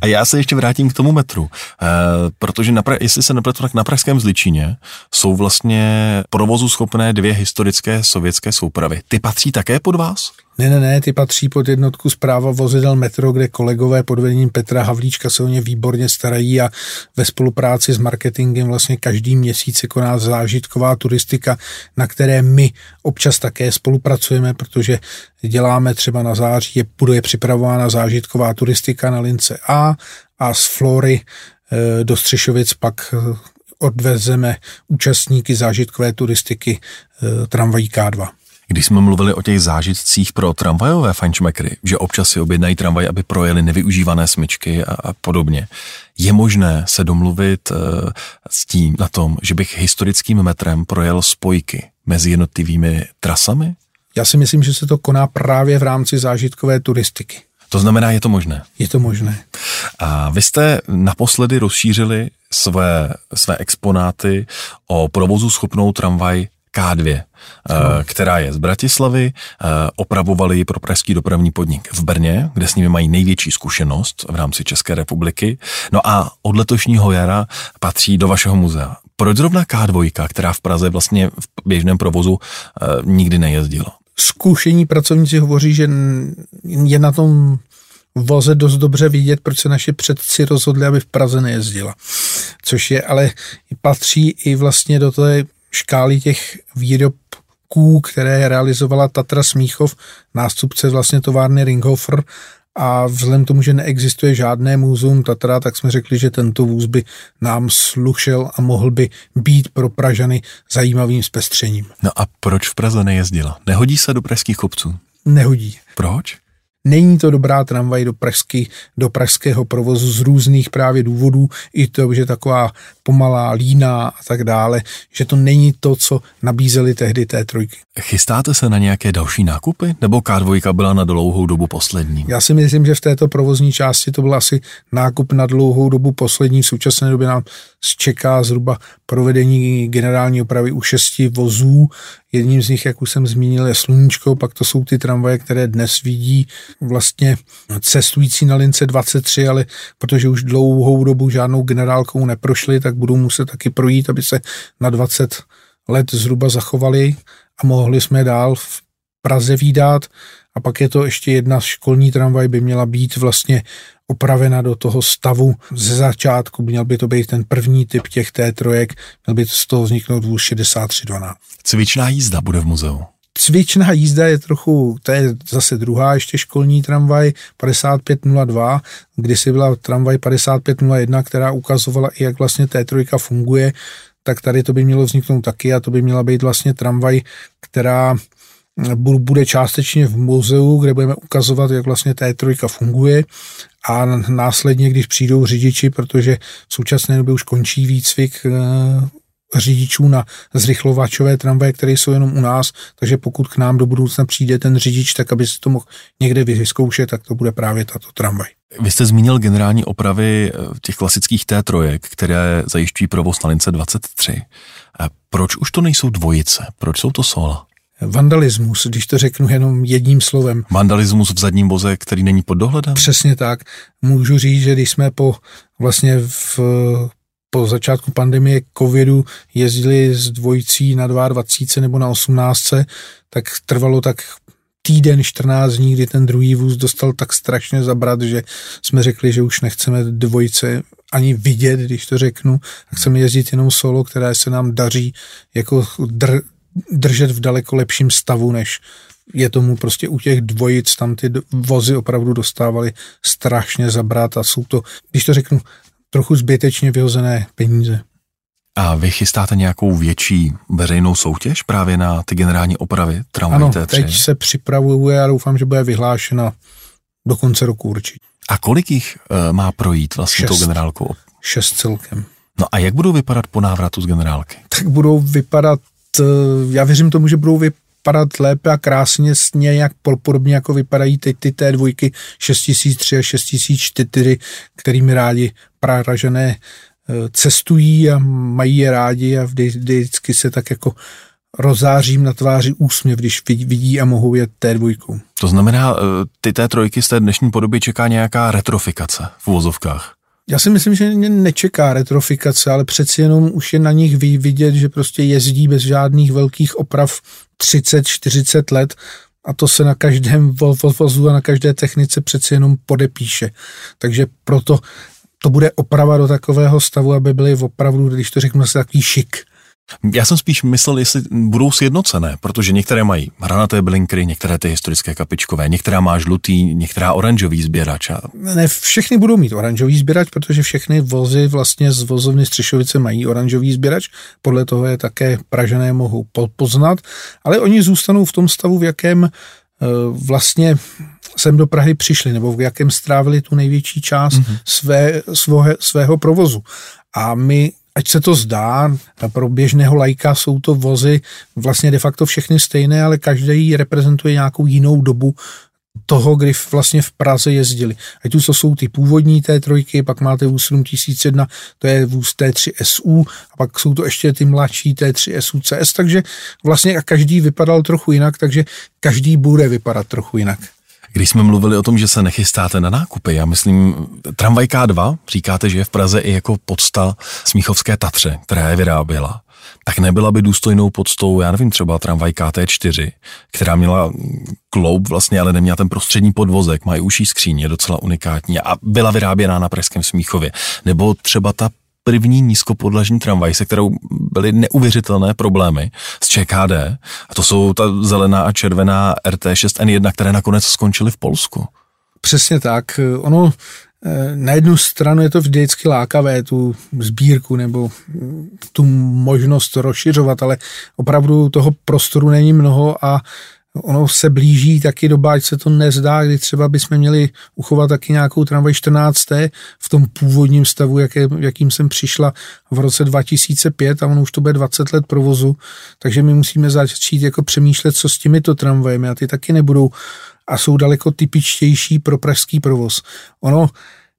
A já se ještě vrátím k tomu metru, e, protože na, jestli se nepletu, tak na Pražském zličině jsou vlastně provozu schopné dvě historické sovětské soupravy. Ty patří také pod vás? Ne, ne, ne, ty patří pod jednotku zpráva vozidel Metro, kde kolegové pod vedením Petra Havlíčka se o ně výborně starají a ve spolupráci s marketingem vlastně každý měsíc se koná zážitková turistika, na které my občas také spolupracujeme, protože děláme třeba na září, je, bude připravována zážitková turistika na lince A a z Flory e, do Střešovic pak e, odvezeme účastníky zážitkové turistiky e, tramvají K2. Když jsme mluvili o těch zážitcích pro tramvajové fančmekry, že občas si objednají tramvaj, aby projeli nevyužívané smyčky a, a podobně, je možné se domluvit uh, s tím na tom, že bych historickým metrem projel spojky mezi jednotlivými trasami? Já si myslím, že se to koná právě v rámci zážitkové turistiky. To znamená, je to možné? Je to možné. A vy jste naposledy rozšířili své, své exponáty o provozu schopnou tramvaj K2, no. která je z Bratislavy. Eh, opravovali ji pro pražský dopravní podnik v Brně, kde s nimi mají největší zkušenost v rámci České republiky. No a od letošního jara patří do vašeho muzea. Proč zrovna K2, která v Praze vlastně v běžném provozu eh, nikdy nejezdila? Zkušení pracovníci hovoří, že je na tom voze dost dobře vidět, proč se naši předci rozhodli, aby v Praze nejezdila. Což je ale patří i vlastně do té škály těch výrobků, které realizovala Tatra Smíchov, nástupce vlastně továrny Ringhofer a vzhledem tomu, že neexistuje žádné muzeum Tatra, tak jsme řekli, že tento vůz by nám slušel a mohl by být pro Pražany zajímavým zpestřením. No a proč v Praze nejezdila? Nehodí se do pražských kopců? Nehodí. Proč? Není to dobrá tramvaj do, pražský, do pražského provozu z různých právě důvodů, i to, že taková pomalá, líná a tak dále, že to není to, co nabízeli tehdy té trojky. Chystáte se na nějaké další nákupy, nebo K2 byla na dlouhou dobu poslední? Já si myslím, že v této provozní části to byl asi nákup na dlouhou dobu poslední. V současné době nám čeká zhruba provedení generální opravy u šesti vozů. Jedním z nich, jak už jsem zmínil, je Sluníčko, pak to jsou ty tramvaje, které dnes vidí vlastně cestující na lince 23, ale protože už dlouhou dobu žádnou generálkou neprošli, tak budou muset taky projít, aby se na 20 let zhruba zachovali a mohli jsme dál v Praze výdat. A pak je to ještě jedna školní tramvaj, by měla být vlastně opravena do toho stavu ze začátku. Měl by to být ten první typ těch té trojek, měl by z toho vzniknout vůz 6312. Cvičná jízda bude v muzeu. Cvičná jízda je trochu, to je zase druhá ještě školní tramvaj 5502, kdysi byla tramvaj 5501, která ukazovala i jak vlastně T3 funguje, tak tady to by mělo vzniknout taky a to by měla být vlastně tramvaj, která bude částečně v muzeu, kde budeme ukazovat, jak vlastně T3 funguje a následně, když přijdou řidiči, protože v současné době už končí výcvik eh, řidičů na zrychlovačové tramvaje, které jsou jenom u nás, takže pokud k nám do budoucna přijde ten řidič, tak aby si to mohl někde vyzkoušet, tak to bude právě tato tramvaj. Vy jste zmínil generální opravy eh, těch klasických T3, které zajišťují provoz na lince 23. A proč už to nejsou dvojice? Proč jsou to sola? vandalismus, když to řeknu jenom jedním slovem. Vandalismus v zadním voze, který není pod dohledem? Přesně tak. Můžu říct, že když jsme po vlastně v po začátku pandemie covidu jezdili z dvojicí na 22 nebo na 18, tak trvalo tak týden, 14 dní, kdy ten druhý vůz dostal tak strašně zabrat, že jsme řekli, že už nechceme dvojice ani vidět, když to řeknu, a chceme jezdit jenom solo, které se nám daří jako dr, držet v daleko lepším stavu, než je tomu prostě u těch dvojic, tam ty vozy opravdu dostávaly strašně zabrat a jsou to, když to řeknu, trochu zbytečně vyhozené peníze. A vy chystáte nějakou větší veřejnou soutěž právě na ty generální opravy tramvají ano, T3? teď se připravuje a doufám, že bude vyhlášena do konce roku určitě. A kolik jich uh, má projít vlastně Šest. tou generálkou? Šest celkem. No a jak budou vypadat po návratu z generálky? Tak budou vypadat Eh, já věřím tomu, že budou vypadat lépe a krásně nějak podobně, jako vypadají teď ty té dvojky 6003 a 6004, kterými rádi Pražané eh, cestují a mají je rádi a vždycky se tak jako rozářím na tváři úsměv, když vidí a mohou jet té dvojkou. To znamená, eh, ty té trojky z té dnešní podoby čeká nějaká retrofikace v uvozovkách? Já si myslím, že nečeká retrofikace, ale přeci jenom už je na nich vidět, že prostě jezdí bez žádných velkých oprav 30-40 let a to se na každém vozu a na každé technice přeci jenom podepíše. Takže proto to bude oprava do takového stavu, aby byly opravdu, když to řeknu, takový šik. Já jsem spíš myslel, jestli budou sjednocené, protože některé mají hranaté blinkry, některé ty historické kapičkové, některá má žlutý, některá oranžový sběrač. A... Ne, všechny budou mít oranžový sběrač, protože všechny vozy vlastně z vozovny Střešovice mají oranžový sběrač, podle toho je také Pražené mohou poznat, ale oni zůstanou v tom stavu, v jakém eh, vlastně sem do Prahy přišli, nebo v jakém strávili tu největší část mm-hmm. své, svoje, svého provozu. A my ať se to zdá, pro běžného lajka jsou to vozy vlastně de facto všechny stejné, ale každý reprezentuje nějakou jinou dobu toho, kdy vlastně v Praze jezdili. Ať tu to jsou ty původní T3, pak máte vůz 7001, to je vůz T3 SU, a pak jsou to ještě ty mladší T3 SU CS, takže vlastně každý vypadal trochu jinak, takže každý bude vypadat trochu jinak. Když jsme mluvili o tom, že se nechystáte na nákupy, já myslím, tramvaj K2, říkáte, že je v Praze i jako podsta Smíchovské Tatře, která je vyráběla, tak nebyla by důstojnou podstou, já nevím, třeba tramvaj KT4, která měla kloub vlastně, ale neměla ten prostřední podvozek, i uší skříně, docela unikátní a byla vyráběná na Pražském Smíchově. Nebo třeba ta první nízkopodlažní tramvaj, se kterou byly neuvěřitelné problémy s ČKD. A to jsou ta zelená a červená RT6N1, které nakonec skončily v Polsku. Přesně tak. Ono eh, na jednu stranu je to vždycky lákavé, tu sbírku nebo tu možnost rozšiřovat, ale opravdu toho prostoru není mnoho a ono se blíží taky doba, ať se to nezdá, kdy třeba bychom měli uchovat taky nějakou tramvaj 14. v tom původním stavu, jaké, jakým jsem přišla v roce 2005 a ono už to bude 20 let provozu, takže my musíme začít jako přemýšlet, co s těmito tramvajemi a ty taky nebudou a jsou daleko typičtější pro pražský provoz. Ono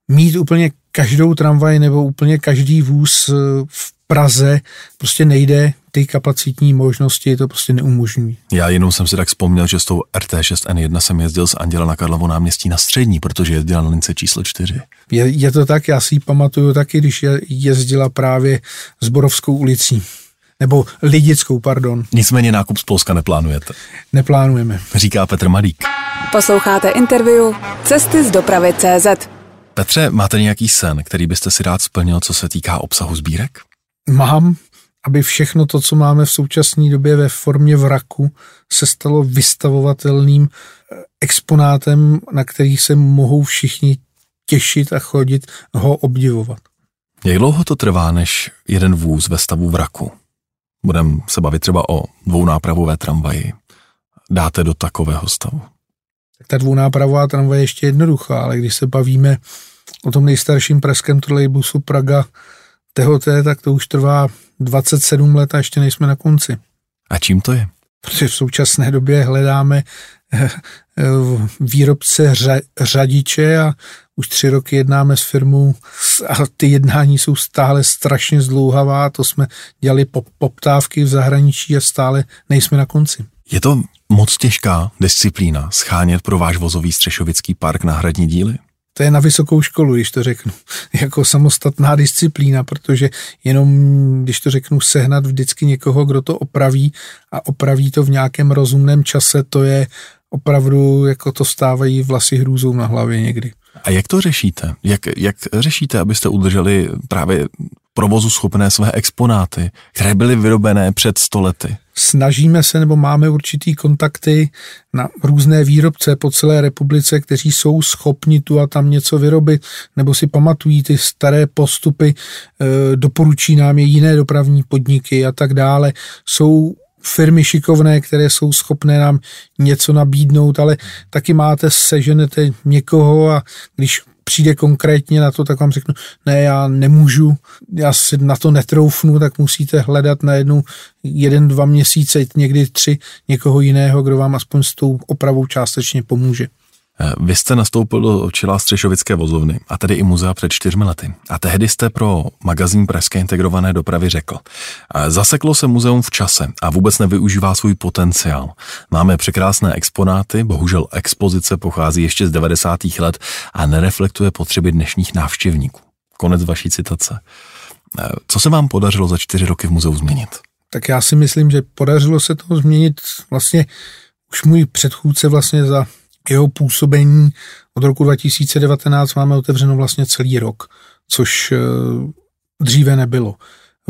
mít úplně každou tramvaj nebo úplně každý vůz v Praze prostě nejde, ty kapacitní možnosti to prostě neumožňují. Já jenom jsem si tak vzpomněl, že s tou RT6N1 jsem jezdil z Anděla na Karlovo náměstí na střední, protože jezdila na lince číslo 4. Je, je to tak, já si ji pamatuju taky, když je, jezdila právě s Borovskou ulicí. Nebo Lidickou, pardon. Nicméně nákup z Polska neplánujete. Neplánujeme. Říká Petr Malík. Posloucháte interview Cesty z dopravy CZ. Petře, máte nějaký sen, který byste si rád splnil, co se týká obsahu sbírek? mám, aby všechno to, co máme v současné době ve formě vraku, se stalo vystavovatelným eh, exponátem, na který se mohou všichni těšit a chodit ho obdivovat. Jak dlouho to trvá, než jeden vůz ve stavu vraku? Budeme se bavit třeba o dvounápravové tramvaji. dáte do takového stavu? Tak ta dvounápravová tramvaj je ještě jednoduchá, ale když se bavíme o tom nejstarším pražském trolejbusu Praga THT, tak to už trvá 27 let a ještě nejsme na konci. A čím to je? Protože v současné době hledáme eh, eh, výrobce řadiče a už tři roky jednáme s firmou a ty jednání jsou stále strašně zdlouhavá. To jsme dělali poptávky v zahraničí a stále nejsme na konci. Je to moc těžká disciplína schánět pro váš vozový střešovický park náhradní díly? To je na vysokou školu, když to řeknu, [LAUGHS] jako samostatná disciplína, protože jenom, když to řeknu, sehnat vždycky někoho, kdo to opraví a opraví to v nějakém rozumném čase, to je opravdu, jako to stávají vlasy hrůzou na hlavě někdy. A jak to řešíte? Jak, jak řešíte, abyste udrželi právě provozu schopné své exponáty, které byly vyrobené před stolety? Snažíme se nebo máme určitý kontakty na různé výrobce po celé republice, kteří jsou schopni tu a tam něco vyrobit, nebo si pamatují ty staré postupy, e, doporučí nám je jiné dopravní podniky a tak dále. Jsou firmy šikovné, které jsou schopné nám něco nabídnout, ale taky máte, seženete někoho a když přijde konkrétně na to, tak vám řeknu, ne, já nemůžu, já si na to netroufnu, tak musíte hledat na jednu, jeden, dva měsíce, někdy tři, někoho jiného, kdo vám aspoň s tou opravou částečně pomůže. Eh, vy jste nastoupil do čela Střešovické vozovny a tedy i muzea před čtyřmi lety. A tehdy jste pro magazín Pražské integrované dopravy řekl. Eh, zaseklo se muzeum v čase a vůbec nevyužívá svůj potenciál. Máme překrásné exponáty, bohužel expozice pochází ještě z 90. let a nereflektuje potřeby dnešních návštěvníků. Konec vaší citace. Eh, co se vám podařilo za čtyři roky v muzeu změnit? Tak já si myslím, že podařilo se to změnit vlastně už můj předchůdce vlastně za jeho působení od roku 2019 máme otevřeno vlastně celý rok, což eh, dříve nebylo.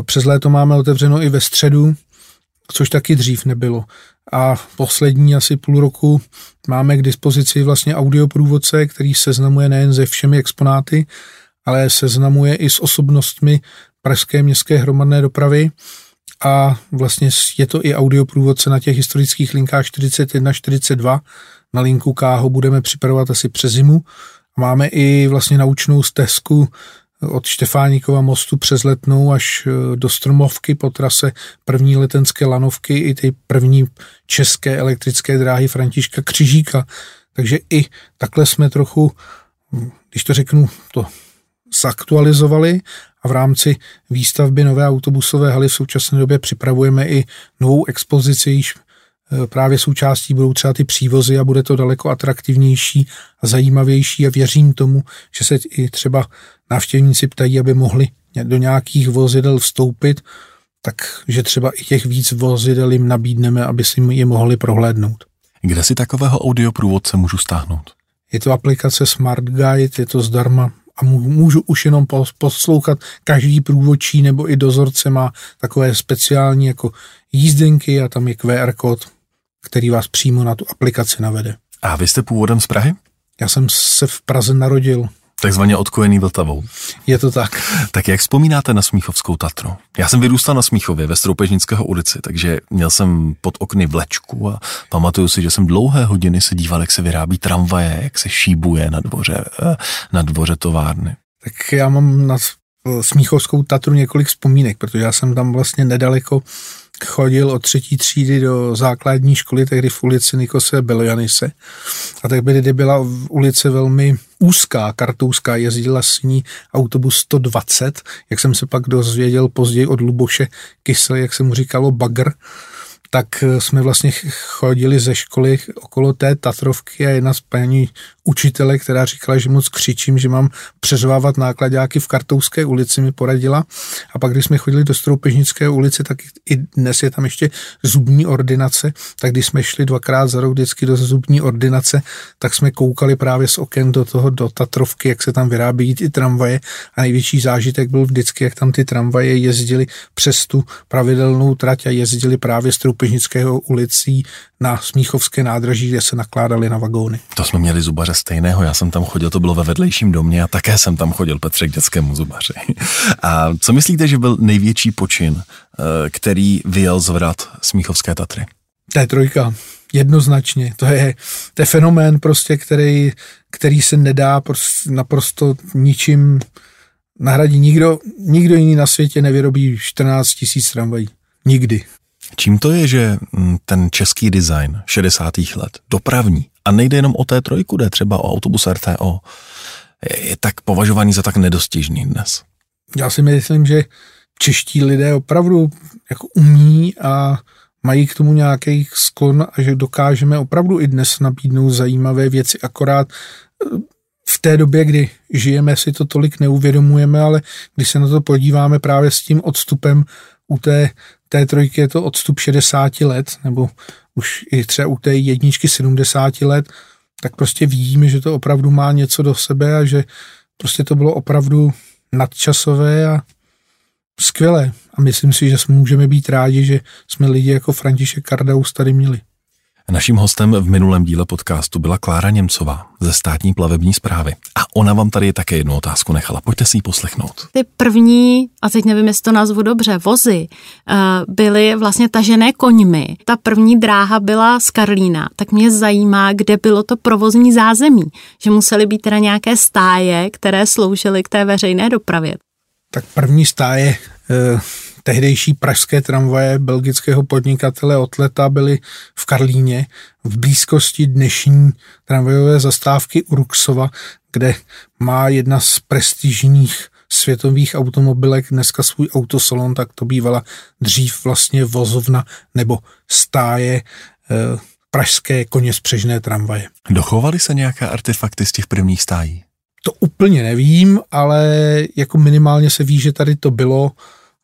Přes léto máme otevřeno i ve středu, což taky dřív nebylo. A poslední asi půl roku máme k dispozici vlastně audioprůvodce, který seznamuje nejen se všemi exponáty, ale seznamuje i s osobnostmi Pražské městské hromadné dopravy a vlastně je to i audioprůvodce na těch historických linkách 41, 42, na linku Káho budeme připravovat asi přes zimu. Máme i vlastně naučnou stezku od Štefánikova mostu přes Letnou až e, do Stromovky po trase první letenské lanovky i ty první české elektrické dráhy Františka Křižíka. Takže i takhle jsme trochu, když to řeknu, to zaktualizovali a v rámci výstavby nové autobusové haly v současné době připravujeme i novou expozici, již Eh, právě součástí budou třeba ty přívozy a bude to daleko atraktivnější a zajímavější a věřím tomu, že se i třeba návštěvníci ptají, aby mohli do nějakých vozidel vstoupit, takže třeba i těch víc vozidel jim nabídneme, aby si je mohli prohlédnout. Kde si takového audioprůvodce můžu stáhnout? Je to aplikace Smart Guide, je to zdarma a můžu už jenom poslouchat. Každý průvodčí nebo i dozorce má takové speciální jako jízdenky a tam je QR kód, který vás přímo na tu aplikaci navede. A vy jste původem z Prahy? Já jsem se v Praze narodil. Takzvaně odkojený Vltavou. Je to tak. Tak jak vzpomínáte na Smíchovskou Tatru? Já jsem vyrůstal na Smíchově ve Stroupežnického ulici, takže měl jsem pod okny vlečku a pamatuju si, že jsem dlouhé hodiny se díval, jak se vyrábí tramvaje, jak se šíbuje na dvoře, eh, na dvoře továrny. Tak já mám na Smíchovskou Tatru několik vzpomínek, protože já jsem tam vlastně nedaleko chodil od třetí třídy do základní školy, tehdy v ulici Nikose Beljanise. A tak by byla v ulice velmi úzká, kartouská, jezdila s ní autobus 120, jak jsem se pak dozvěděl později od Luboše Kysel, jak se mu říkalo bagr, tak jsme vlastně chodili ze školy okolo té Tatrovky a jedna z paní učitele, která říkala, že moc křičím, že mám přeřvávat nákladňáky v Kartouské ulici, mi poradila. A pak, když jsme chodili do Stroupežnické ulice, tak i dnes je tam ještě zubní ordinace, tak když jsme šli dvakrát za rok vždycky do zubní ordinace, tak jsme koukali právě z oken do toho, do Tatrovky, jak se tam vyrábí ty tramvaje a největší zážitek byl vždycky, jak tam ty tramvaje jezdili přes tu pravidelnou trať a jezdili právě z Stroupežnického ulicí na Smíchovské nádraží, kde se nakládali na vagóny. To jsme měli zubaře stejného, já jsem tam chodil, to bylo ve vedlejším domě a také jsem tam chodil, Petře, k dětskému zubaři. A co myslíte, že byl největší počin, eh, který vyjel zvrat Smíchovské Tatry? To je trojka. Jednoznačně. To je, to je fenomén prostě, který, který se nedá prostě naprosto ničím nahradit. Nikdo, nikdo jiný na světě nevyrobí 14 tisíc tramvají. Nikdy. Čím to je, že mm, ten český design 60. let, dopravní, a nejde jenom o té trojku, jde třeba o autobus RTO, je tak považovaný za tak nedostižný dnes? Já si myslím, že čeští lidé opravdu jako umí a mají k tomu nějaký sklon a že dokážeme opravdu i dnes nabídnout zajímavé věci, akorát eh, v té době, kdy žijeme, si to tolik neuvědomujeme, ale když se na to podíváme právě s tím odstupem u té, té trojky, je to odstup 60 let, nebo už i třeba u té jedničky 70 let, tak prostě vidíme, že to opravdu má něco do sebe a že prostě to bylo opravdu nadčasové a skvělé. A myslím si, že můžeme být rádi, že jsme lidi jako František Kardaus tady měli. Naším hostem v minulém díle podcastu byla Klára Němcová ze státní plavební zprávy. A ona vám tady také jednu otázku nechala. Pojďte si ji poslechnout. Ty první, a teď nevím, jestli to nazvu dobře, vozy, eh, byly vlastně tažené koňmi. Ta první dráha byla z Karlína, tak mě zajímá, kde bylo to provozní zázemí. Že musely být teda nějaké stáje, které sloužily k té veřejné dopravě. Tak první stáje eh, tehdejší pražské tramvaje belgického podnikatele Otleta byly v Karlíně v blízkosti dnešní tramvajové zastávky Uruxova, kde má jedna z prestižních světových automobilek dneska svůj autosalon, tak to bývala dřív vlastně vozovna nebo stáje e, pražské koně spřežné tramvaje. Dochovaly se nějaké artefakty z těch prvních stájí? To úplně nevím, ale jako minimálně se ví, že tady to bylo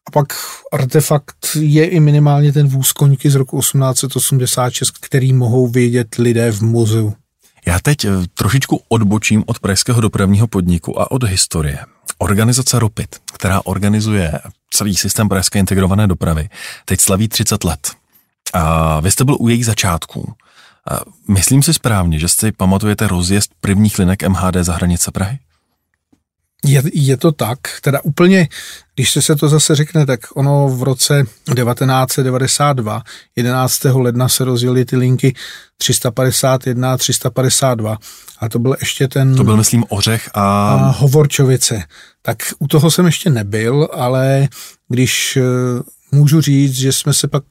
a pak artefakt je i minimálně ten vůz koňky z roku 1886, který mohou vědět lidé v muzeu. Já teď eh, trošičku odbočím od pražského dopravního podniku a od historie. Organizace ROPIT, která organizuje celý systém pražské integrované dopravy, teď slaví 30 let. A vy jste byl u jejich začátků. A myslím si správně, že si pamatujete rozjezd prvních linek MHD za hranice Prahy? Je, je to tak, teda úplně, když se to zase řekne, tak ono v roce 1992, 11. ledna se rozjeli ty linky 351 a 352 a to byl ještě ten... To byl, myslím, Ořech a... a Hovorčovice. Tak u toho jsem ještě nebyl, ale když eh, můžu říct, že jsme se pak,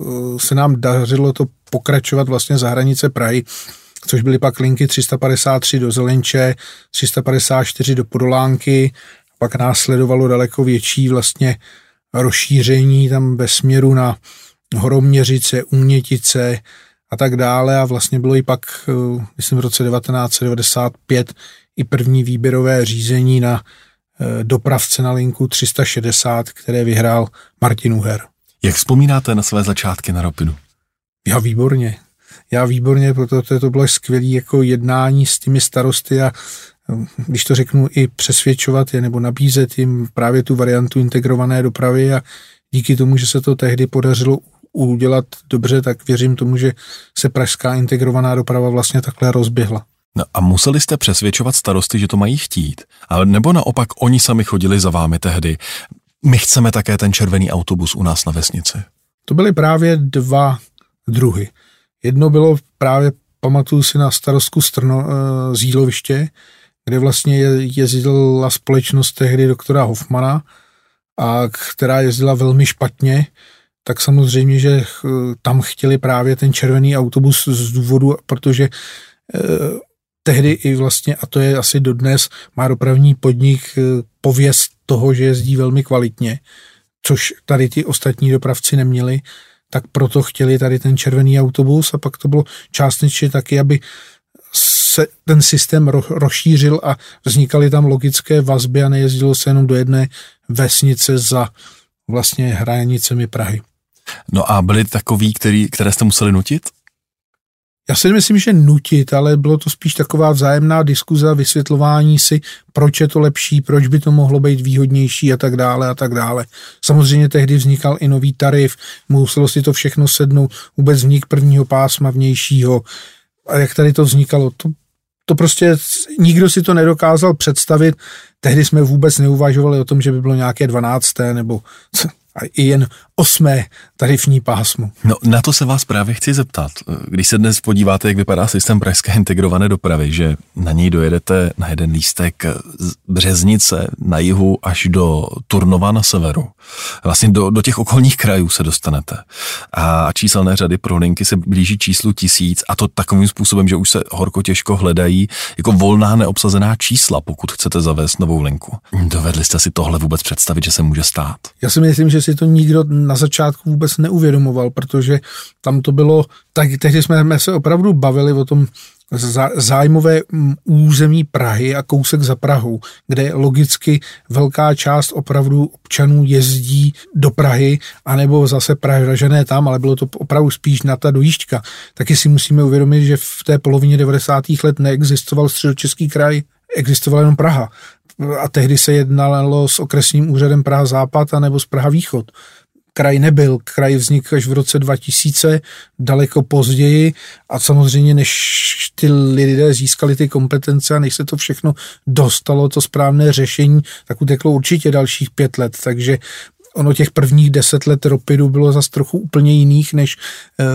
eh, se nám dařilo to pokračovat vlastně za hranice Prahy, což byly pak linky 353 do Zelenče, 354 do Podolánky, pak následovalo daleko větší vlastně rozšíření tam ve směru na Horoměřice, Umětice a tak dále a vlastně bylo i pak, eh, myslím v roce 1995 i první výběrové řízení na eh, dopravce na linku 360, které vyhrál Martin Uher. Jak vzpomínáte na své začátky na Ropidu? Já výborně já výborně, protože to bylo skvělé jako jednání s těmi starosty a když to řeknu, i přesvědčovat je nebo nabízet jim právě tu variantu integrované dopravy a díky tomu, že se to tehdy podařilo udělat dobře, tak věřím tomu, že se pražská integrovaná doprava vlastně takhle rozběhla. No a museli jste přesvědčovat starosty, že to mají chtít? Ale nebo naopak oni sami chodili za vámi tehdy? My chceme také ten červený autobus u nás na vesnici. To byly právě dva druhy. Jedno bylo právě, pamatuju si na starostku Strno, eh, z Jíloviště, kde vlastně jezdila společnost tehdy doktora Hoffmana, a která jezdila velmi špatně, tak samozřejmě, že eh, tam chtěli právě ten červený autobus z důvodu, protože eh, tehdy i vlastně, a to je asi dodnes, má dopravní podnik pověst toho, že jezdí velmi kvalitně, což tady ty ostatní dopravci neměli tak proto chtěli tady ten červený autobus a pak to bylo částečně taky, aby se ten systém rozšířil a vznikaly tam logické vazby a nejezdilo se jenom do jedné vesnice za vlastně hranicemi Prahy. No a byli takový, který, které jste museli nutit? Já si myslím, že nutit, ale bylo to spíš taková vzájemná diskuze a vysvětlování si, proč je to lepší, proč by to mohlo být výhodnější a tak dále a tak dále. Samozřejmě tehdy vznikal i nový tarif, muselo si to všechno sednout, vůbec vznik prvního pásma vnějšího a jak tady to vznikalo, to, to prostě nikdo si to nedokázal představit. Tehdy jsme vůbec neuvažovali o tom, že by bylo nějaké 12. nebo i jen osmé tarifní pásmo. No, na to se vás právě chci zeptat. Když se dnes podíváte, jak vypadá systém pražské integrované dopravy, že na něj dojedete na jeden lístek z Březnice na jihu až do Turnova na severu. Vlastně do, do těch okolních krajů se dostanete. A číselné řady pro linky se blíží číslu tisíc a to takovým způsobem, že už se horko těžko hledají jako volná neobsazená čísla, pokud chcete zavést novou linku. Dovedli jste si tohle vůbec představit, že se může stát? Já si myslím, že si to nikdo na začátku vůbec neuvědomoval, protože tam to bylo, tak tehdy jsme se opravdu bavili o tom zájmové mm, území Prahy a kousek za Prahou, kde logicky velká část opravdu občanů jezdí do Prahy, anebo zase Pražané tam, ale bylo to opravdu spíš na ta dojížďka. Taky si musíme uvědomit, že v té polovině 90. let neexistoval středočeský kraj, existovala jenom Praha. A tehdy se jednalo s okresním úřadem Praha Západ a nebo z Praha Východ kraj nebyl. Kraj vznikl až v roce 2000, daleko později. A samozřejmě než ty lidé získali ty kompetence a než se to všechno dostalo, to správné řešení, tak uteklo určitě dalších pět let, takže ono těch prvních deset let Ropidu bylo zase trochu úplně jiných, než uh,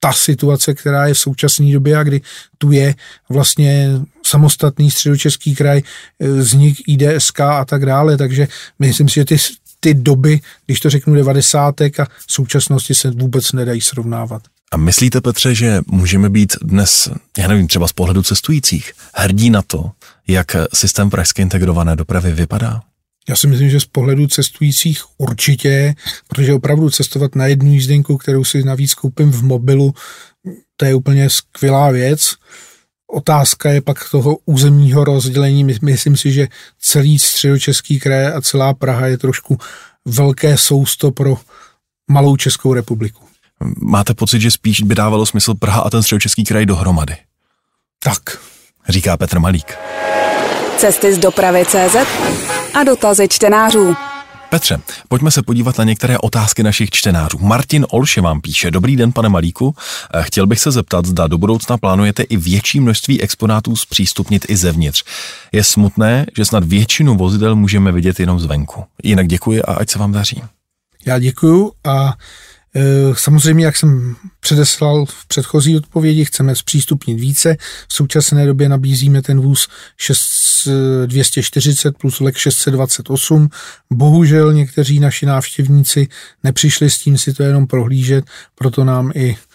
ta situace, která je v současné době a kdy tu je. Vlastně samostatný středočeský kraj, eh, vznik IDSK a tak dále, takže myslím si, že ty, ty doby, když to řeknu 90. a současnosti se vůbec nedají srovnávat. A myslíte, Petře, že můžeme být dnes, já nevím, třeba z pohledu cestujících, hrdí na to, jak systém pražské integrované dopravy vypadá? Já si myslím, že z pohledu cestujících určitě, protože opravdu cestovat na jednu jízdenku, kterou si navíc koupím v mobilu, to je úplně skvělá věc. Otázka je pak toho územního rozdělení. Myslím si, že celý středočeský kraj a celá Praha je trošku velké sousto pro malou Českou republiku. Máte pocit, že spíš by dávalo smysl Praha a ten středočeský kraj dohromady? Tak. Říká Petr Malík. Cesty z dopravy CZ a dotazy čtenářů. Petře, pojďme se podívat na některé otázky našich čtenářů. Martin Olše vám píše, dobrý den, pane Malíku. Eh, chtěl bych se zeptat, zda do budoucna plánujete i větší množství exponátů zpřístupnit i zevnitř. Je smutné, že snad většinu vozidel můžeme vidět jenom zvenku. Jinak děkuji a ať se vám daří. Já děkuju a samozřejmě, jak jsem předeslal v předchozí odpovědi, chceme zpřístupnit více. V současné době nabízíme ten vůz 6, 240 plus lek 628. Bohužel někteří naši návštěvníci nepřišli s tím si to jenom prohlížet, proto nám i Eh,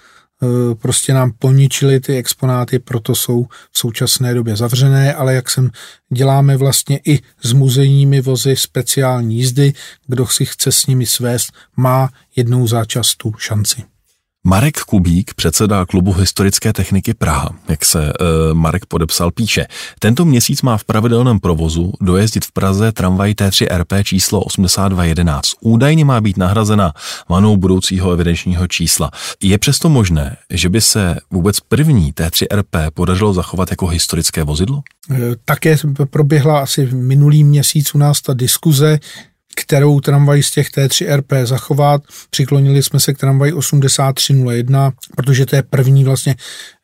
prostě nám poničili ty exponáty, proto jsou v současné době zavřené, ale jak jsem děláme vlastně i s muzejními vozy speciální jízdy, kdo si chce s nimi svést, má jednou za čas tu šanci. Marek Kubík, předseda klubu historické techniky Praha, jak se e, Marek podepsal, píše, tento měsíc má v pravidelném provozu dojezdit v Praze tramvaj T3RP číslo 8211. Údajně má být nahrazena vanou budoucího evidenčního čísla. Je přesto možné, že by se vůbec první T3RP podařilo zachovat jako historické vozidlo? E, také proběhla asi minulý měsíc u nás ta diskuze, kterou tramvaj z těch T3RP zachovat. Přiklonili jsme se k tramvaj 8301, protože to je první vlastně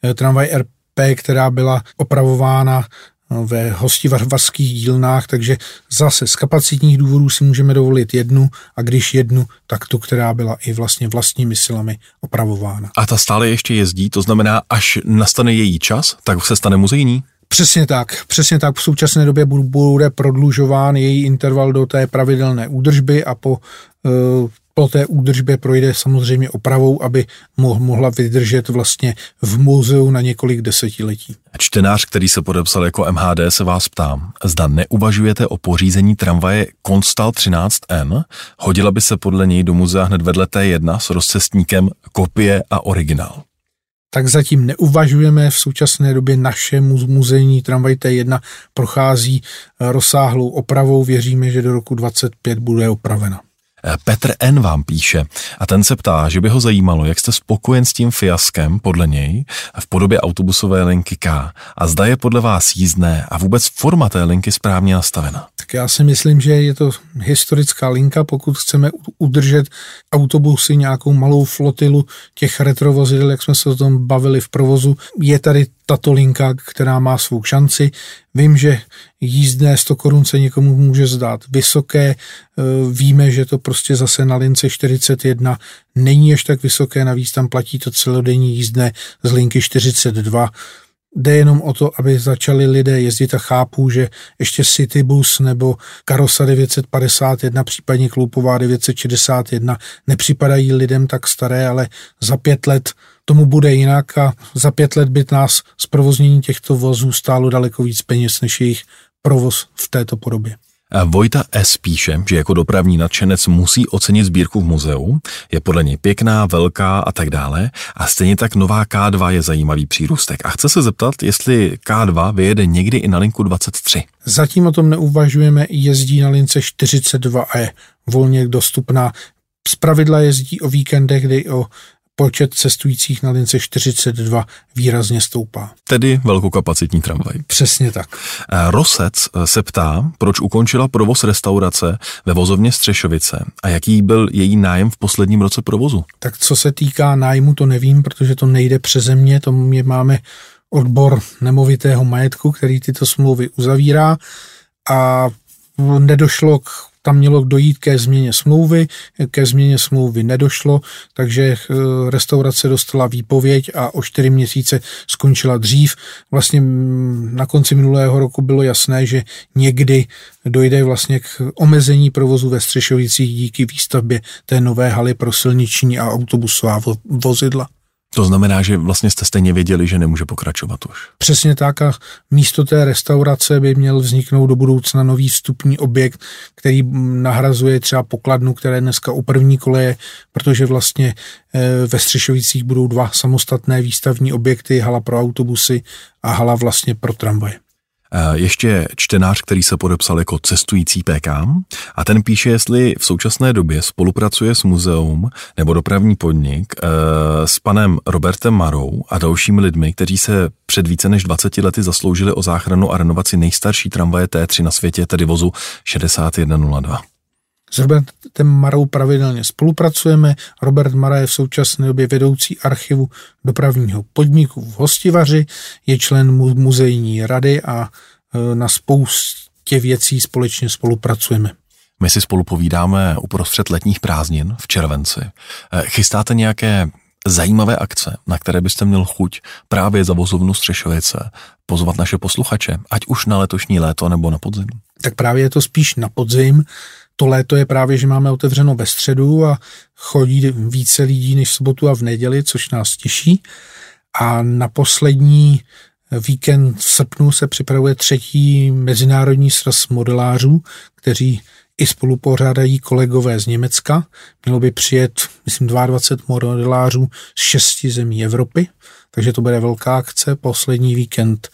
eh, tramvaj RP, která byla opravována eh, ve hostivarských dílnách, takže zase z kapacitních důvodů si můžeme dovolit jednu a když jednu, tak tu, která byla i vlastně vlastními silami opravována. A ta stále ještě jezdí, to znamená, až nastane její čas, tak se stane muzejní? Přesně tak, přesně tak. V současné době bude prodlužován její interval do té pravidelné údržby a po, eh, po té údržbě projde samozřejmě opravou, aby mohla vydržet vlastně v muzeu na několik desetiletí. Čtenář, který se podepsal jako MHD, se vás ptám, zda neuvažujete o pořízení tramvaje Konstal 13N? Hodila by se podle něj do muzea hned vedle T1 s rozcestníkem kopie a originál tak zatím neuvažujeme. V současné době naše muzejní tramvaj T1 prochází eh, rozsáhlou opravou. Věříme, že do roku 2025 bude opravena. Petr N. vám píše a ten se ptá, že by ho zajímalo, jak jste spokojen s tím fiaskem podle něj v podobě autobusové linky K a zda je podle vás jízdné a vůbec forma té linky správně nastavena. Tak já si myslím, že je to historická linka, pokud chceme udržet autobusy, nějakou malou flotilu těch retrovozidel, jak jsme se o tom bavili v provozu. Je tady tato linka, která má svou šanci. Vím, že jízdné 100 korun se někomu může zdát vysoké, e, víme, že to prostě zase na lince 41 není až tak vysoké, navíc tam platí to celodenní jízdné z linky 42 Jde jenom o to, aby začali lidé jezdit a chápou, že ještě Citybus nebo Karosa 951, případně Kloupová 961 nepřipadají lidem tak staré, ale za pět let tomu bude jinak a za pět let by nás zprovoznění těchto vozů stálo daleko víc peněz než jejich provoz v této podobě. Vojta S. píše, že jako dopravní nadšenec musí ocenit sbírku v muzeu, je podle něj pěkná, velká a tak dále a stejně tak nová K2 je zajímavý přírůstek. A chce se zeptat, jestli K2 vyjede někdy i na linku 23. Zatím o tom neuvažujeme, jezdí na lince 42 a je volně dostupná. Z pravidla jezdí o víkendech, kdy o počet cestujících na lince 42 výrazně stoupá. Tedy velkokapacitní tramvaj. Přesně tak. Eh, Rosec eh, se ptá, proč ukončila provoz restaurace ve vozovně Střešovice a jaký byl její nájem v posledním roce provozu. Tak co se týká nájmu, to nevím, protože to nejde přeze mě, to mě máme odbor nemovitého majetku, který tyto smlouvy uzavírá a nedošlo k tam mělo dojít ke změně smlouvy, ke změně smlouvy nedošlo, takže eh, restaurace dostala výpověď a o čtyři měsíce skončila dřív. Vlastně mm, na konci minulého roku bylo jasné, že někdy dojde vlastně k omezení provozu ve Střešovicích díky výstavbě té nové haly pro silniční a autobusová vozidla. To znamená, že vlastně jste stejně věděli, že nemůže pokračovat už. Přesně tak a místo té restaurace by měl vzniknout do budoucna nový vstupní objekt, který nahrazuje třeba pokladnu, které dneska u první koleje, protože vlastně eh, ve Střešovicích budou dva samostatné výstavní objekty, hala pro autobusy a hala vlastně pro tramvaje. Eh, ještě čtenář, který se podepsal jako cestující PK a ten píše, jestli v současné době spolupracuje s muzeum nebo dopravní podnik eh, s panem Robertem Marou a dalšími lidmi, kteří se před více než 20 lety zasloužili o záchranu a renovaci nejstarší tramvaje T3 na světě, tedy vozu 6102. S Robertem Marou pravidelně spolupracujeme. Robert Mara je v současné době vedoucí archivu dopravního podniku v Hostivaři, je člen muzejní rady a e, na spoustě věcí společně spolupracujeme. My si spolu povídáme uprostřed letních prázdnin v červenci. E, chystáte nějaké zajímavé akce, na které byste měl chuť právě za vozovnu Střešovice pozvat naše posluchače, ať už na letošní léto nebo na podzim? Tak právě je to spíš na podzim to léto je právě, že máme otevřeno ve středu a chodí více lidí než v sobotu a v neděli, což nás těší. A na poslední víkend v srpnu se připravuje třetí mezinárodní sraz modelářů, kteří i spolu pořádají kolegové z Německa. Mělo by přijet, myslím, 22 modelářů z šesti zemí Evropy, takže to bude velká akce. Poslední víkend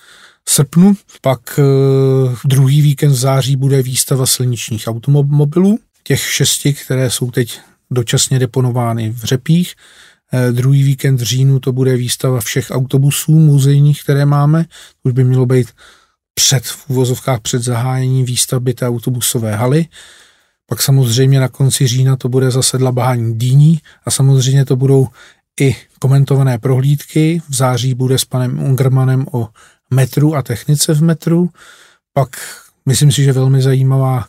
srpnu. Pak eh, druhý víkend v září bude výstava silničních automobilů, těch šesti, které jsou teď dočasně deponovány v Řepích. Eh, druhý víkend v říjnu to bude výstava všech autobusů muzejních, které máme. Už by mělo být před v úvozovkách před zahájením výstavby té autobusové haly. Pak samozřejmě na konci října to bude zase dlabání dýní a samozřejmě to budou i komentované prohlídky. V září bude s panem Ungermanem o metru a technice v metru. Pak myslím si, že velmi zajímavá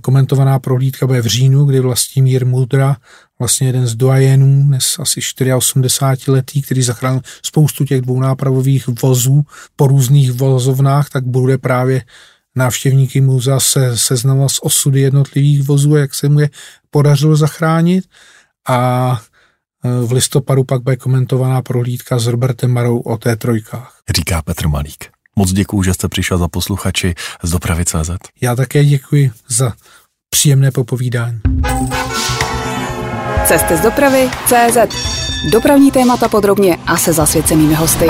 komentovaná prohlídka bude v říjnu, kdy Vlastimír Mudra, vlastně jeden z doajenů, dnes asi 84 letý, který zachránil spoustu těch dvounápravových vozů po různých vozovnách, tak bude právě návštěvníky muzea se seznamovat s osudy jednotlivých vozů a jak se mu je podařilo zachránit. A v listopadu pak bude komentovaná prohlídka s Robertem Marou o té trojkách říká Petr Malík. Moc děkuji, že jste přišel za posluchači z dopravy CZ. Já také děkuji za příjemné popovídání. Cesty z dopravy CZ. Dopravní témata podrobně a se zasvěcenými hosty.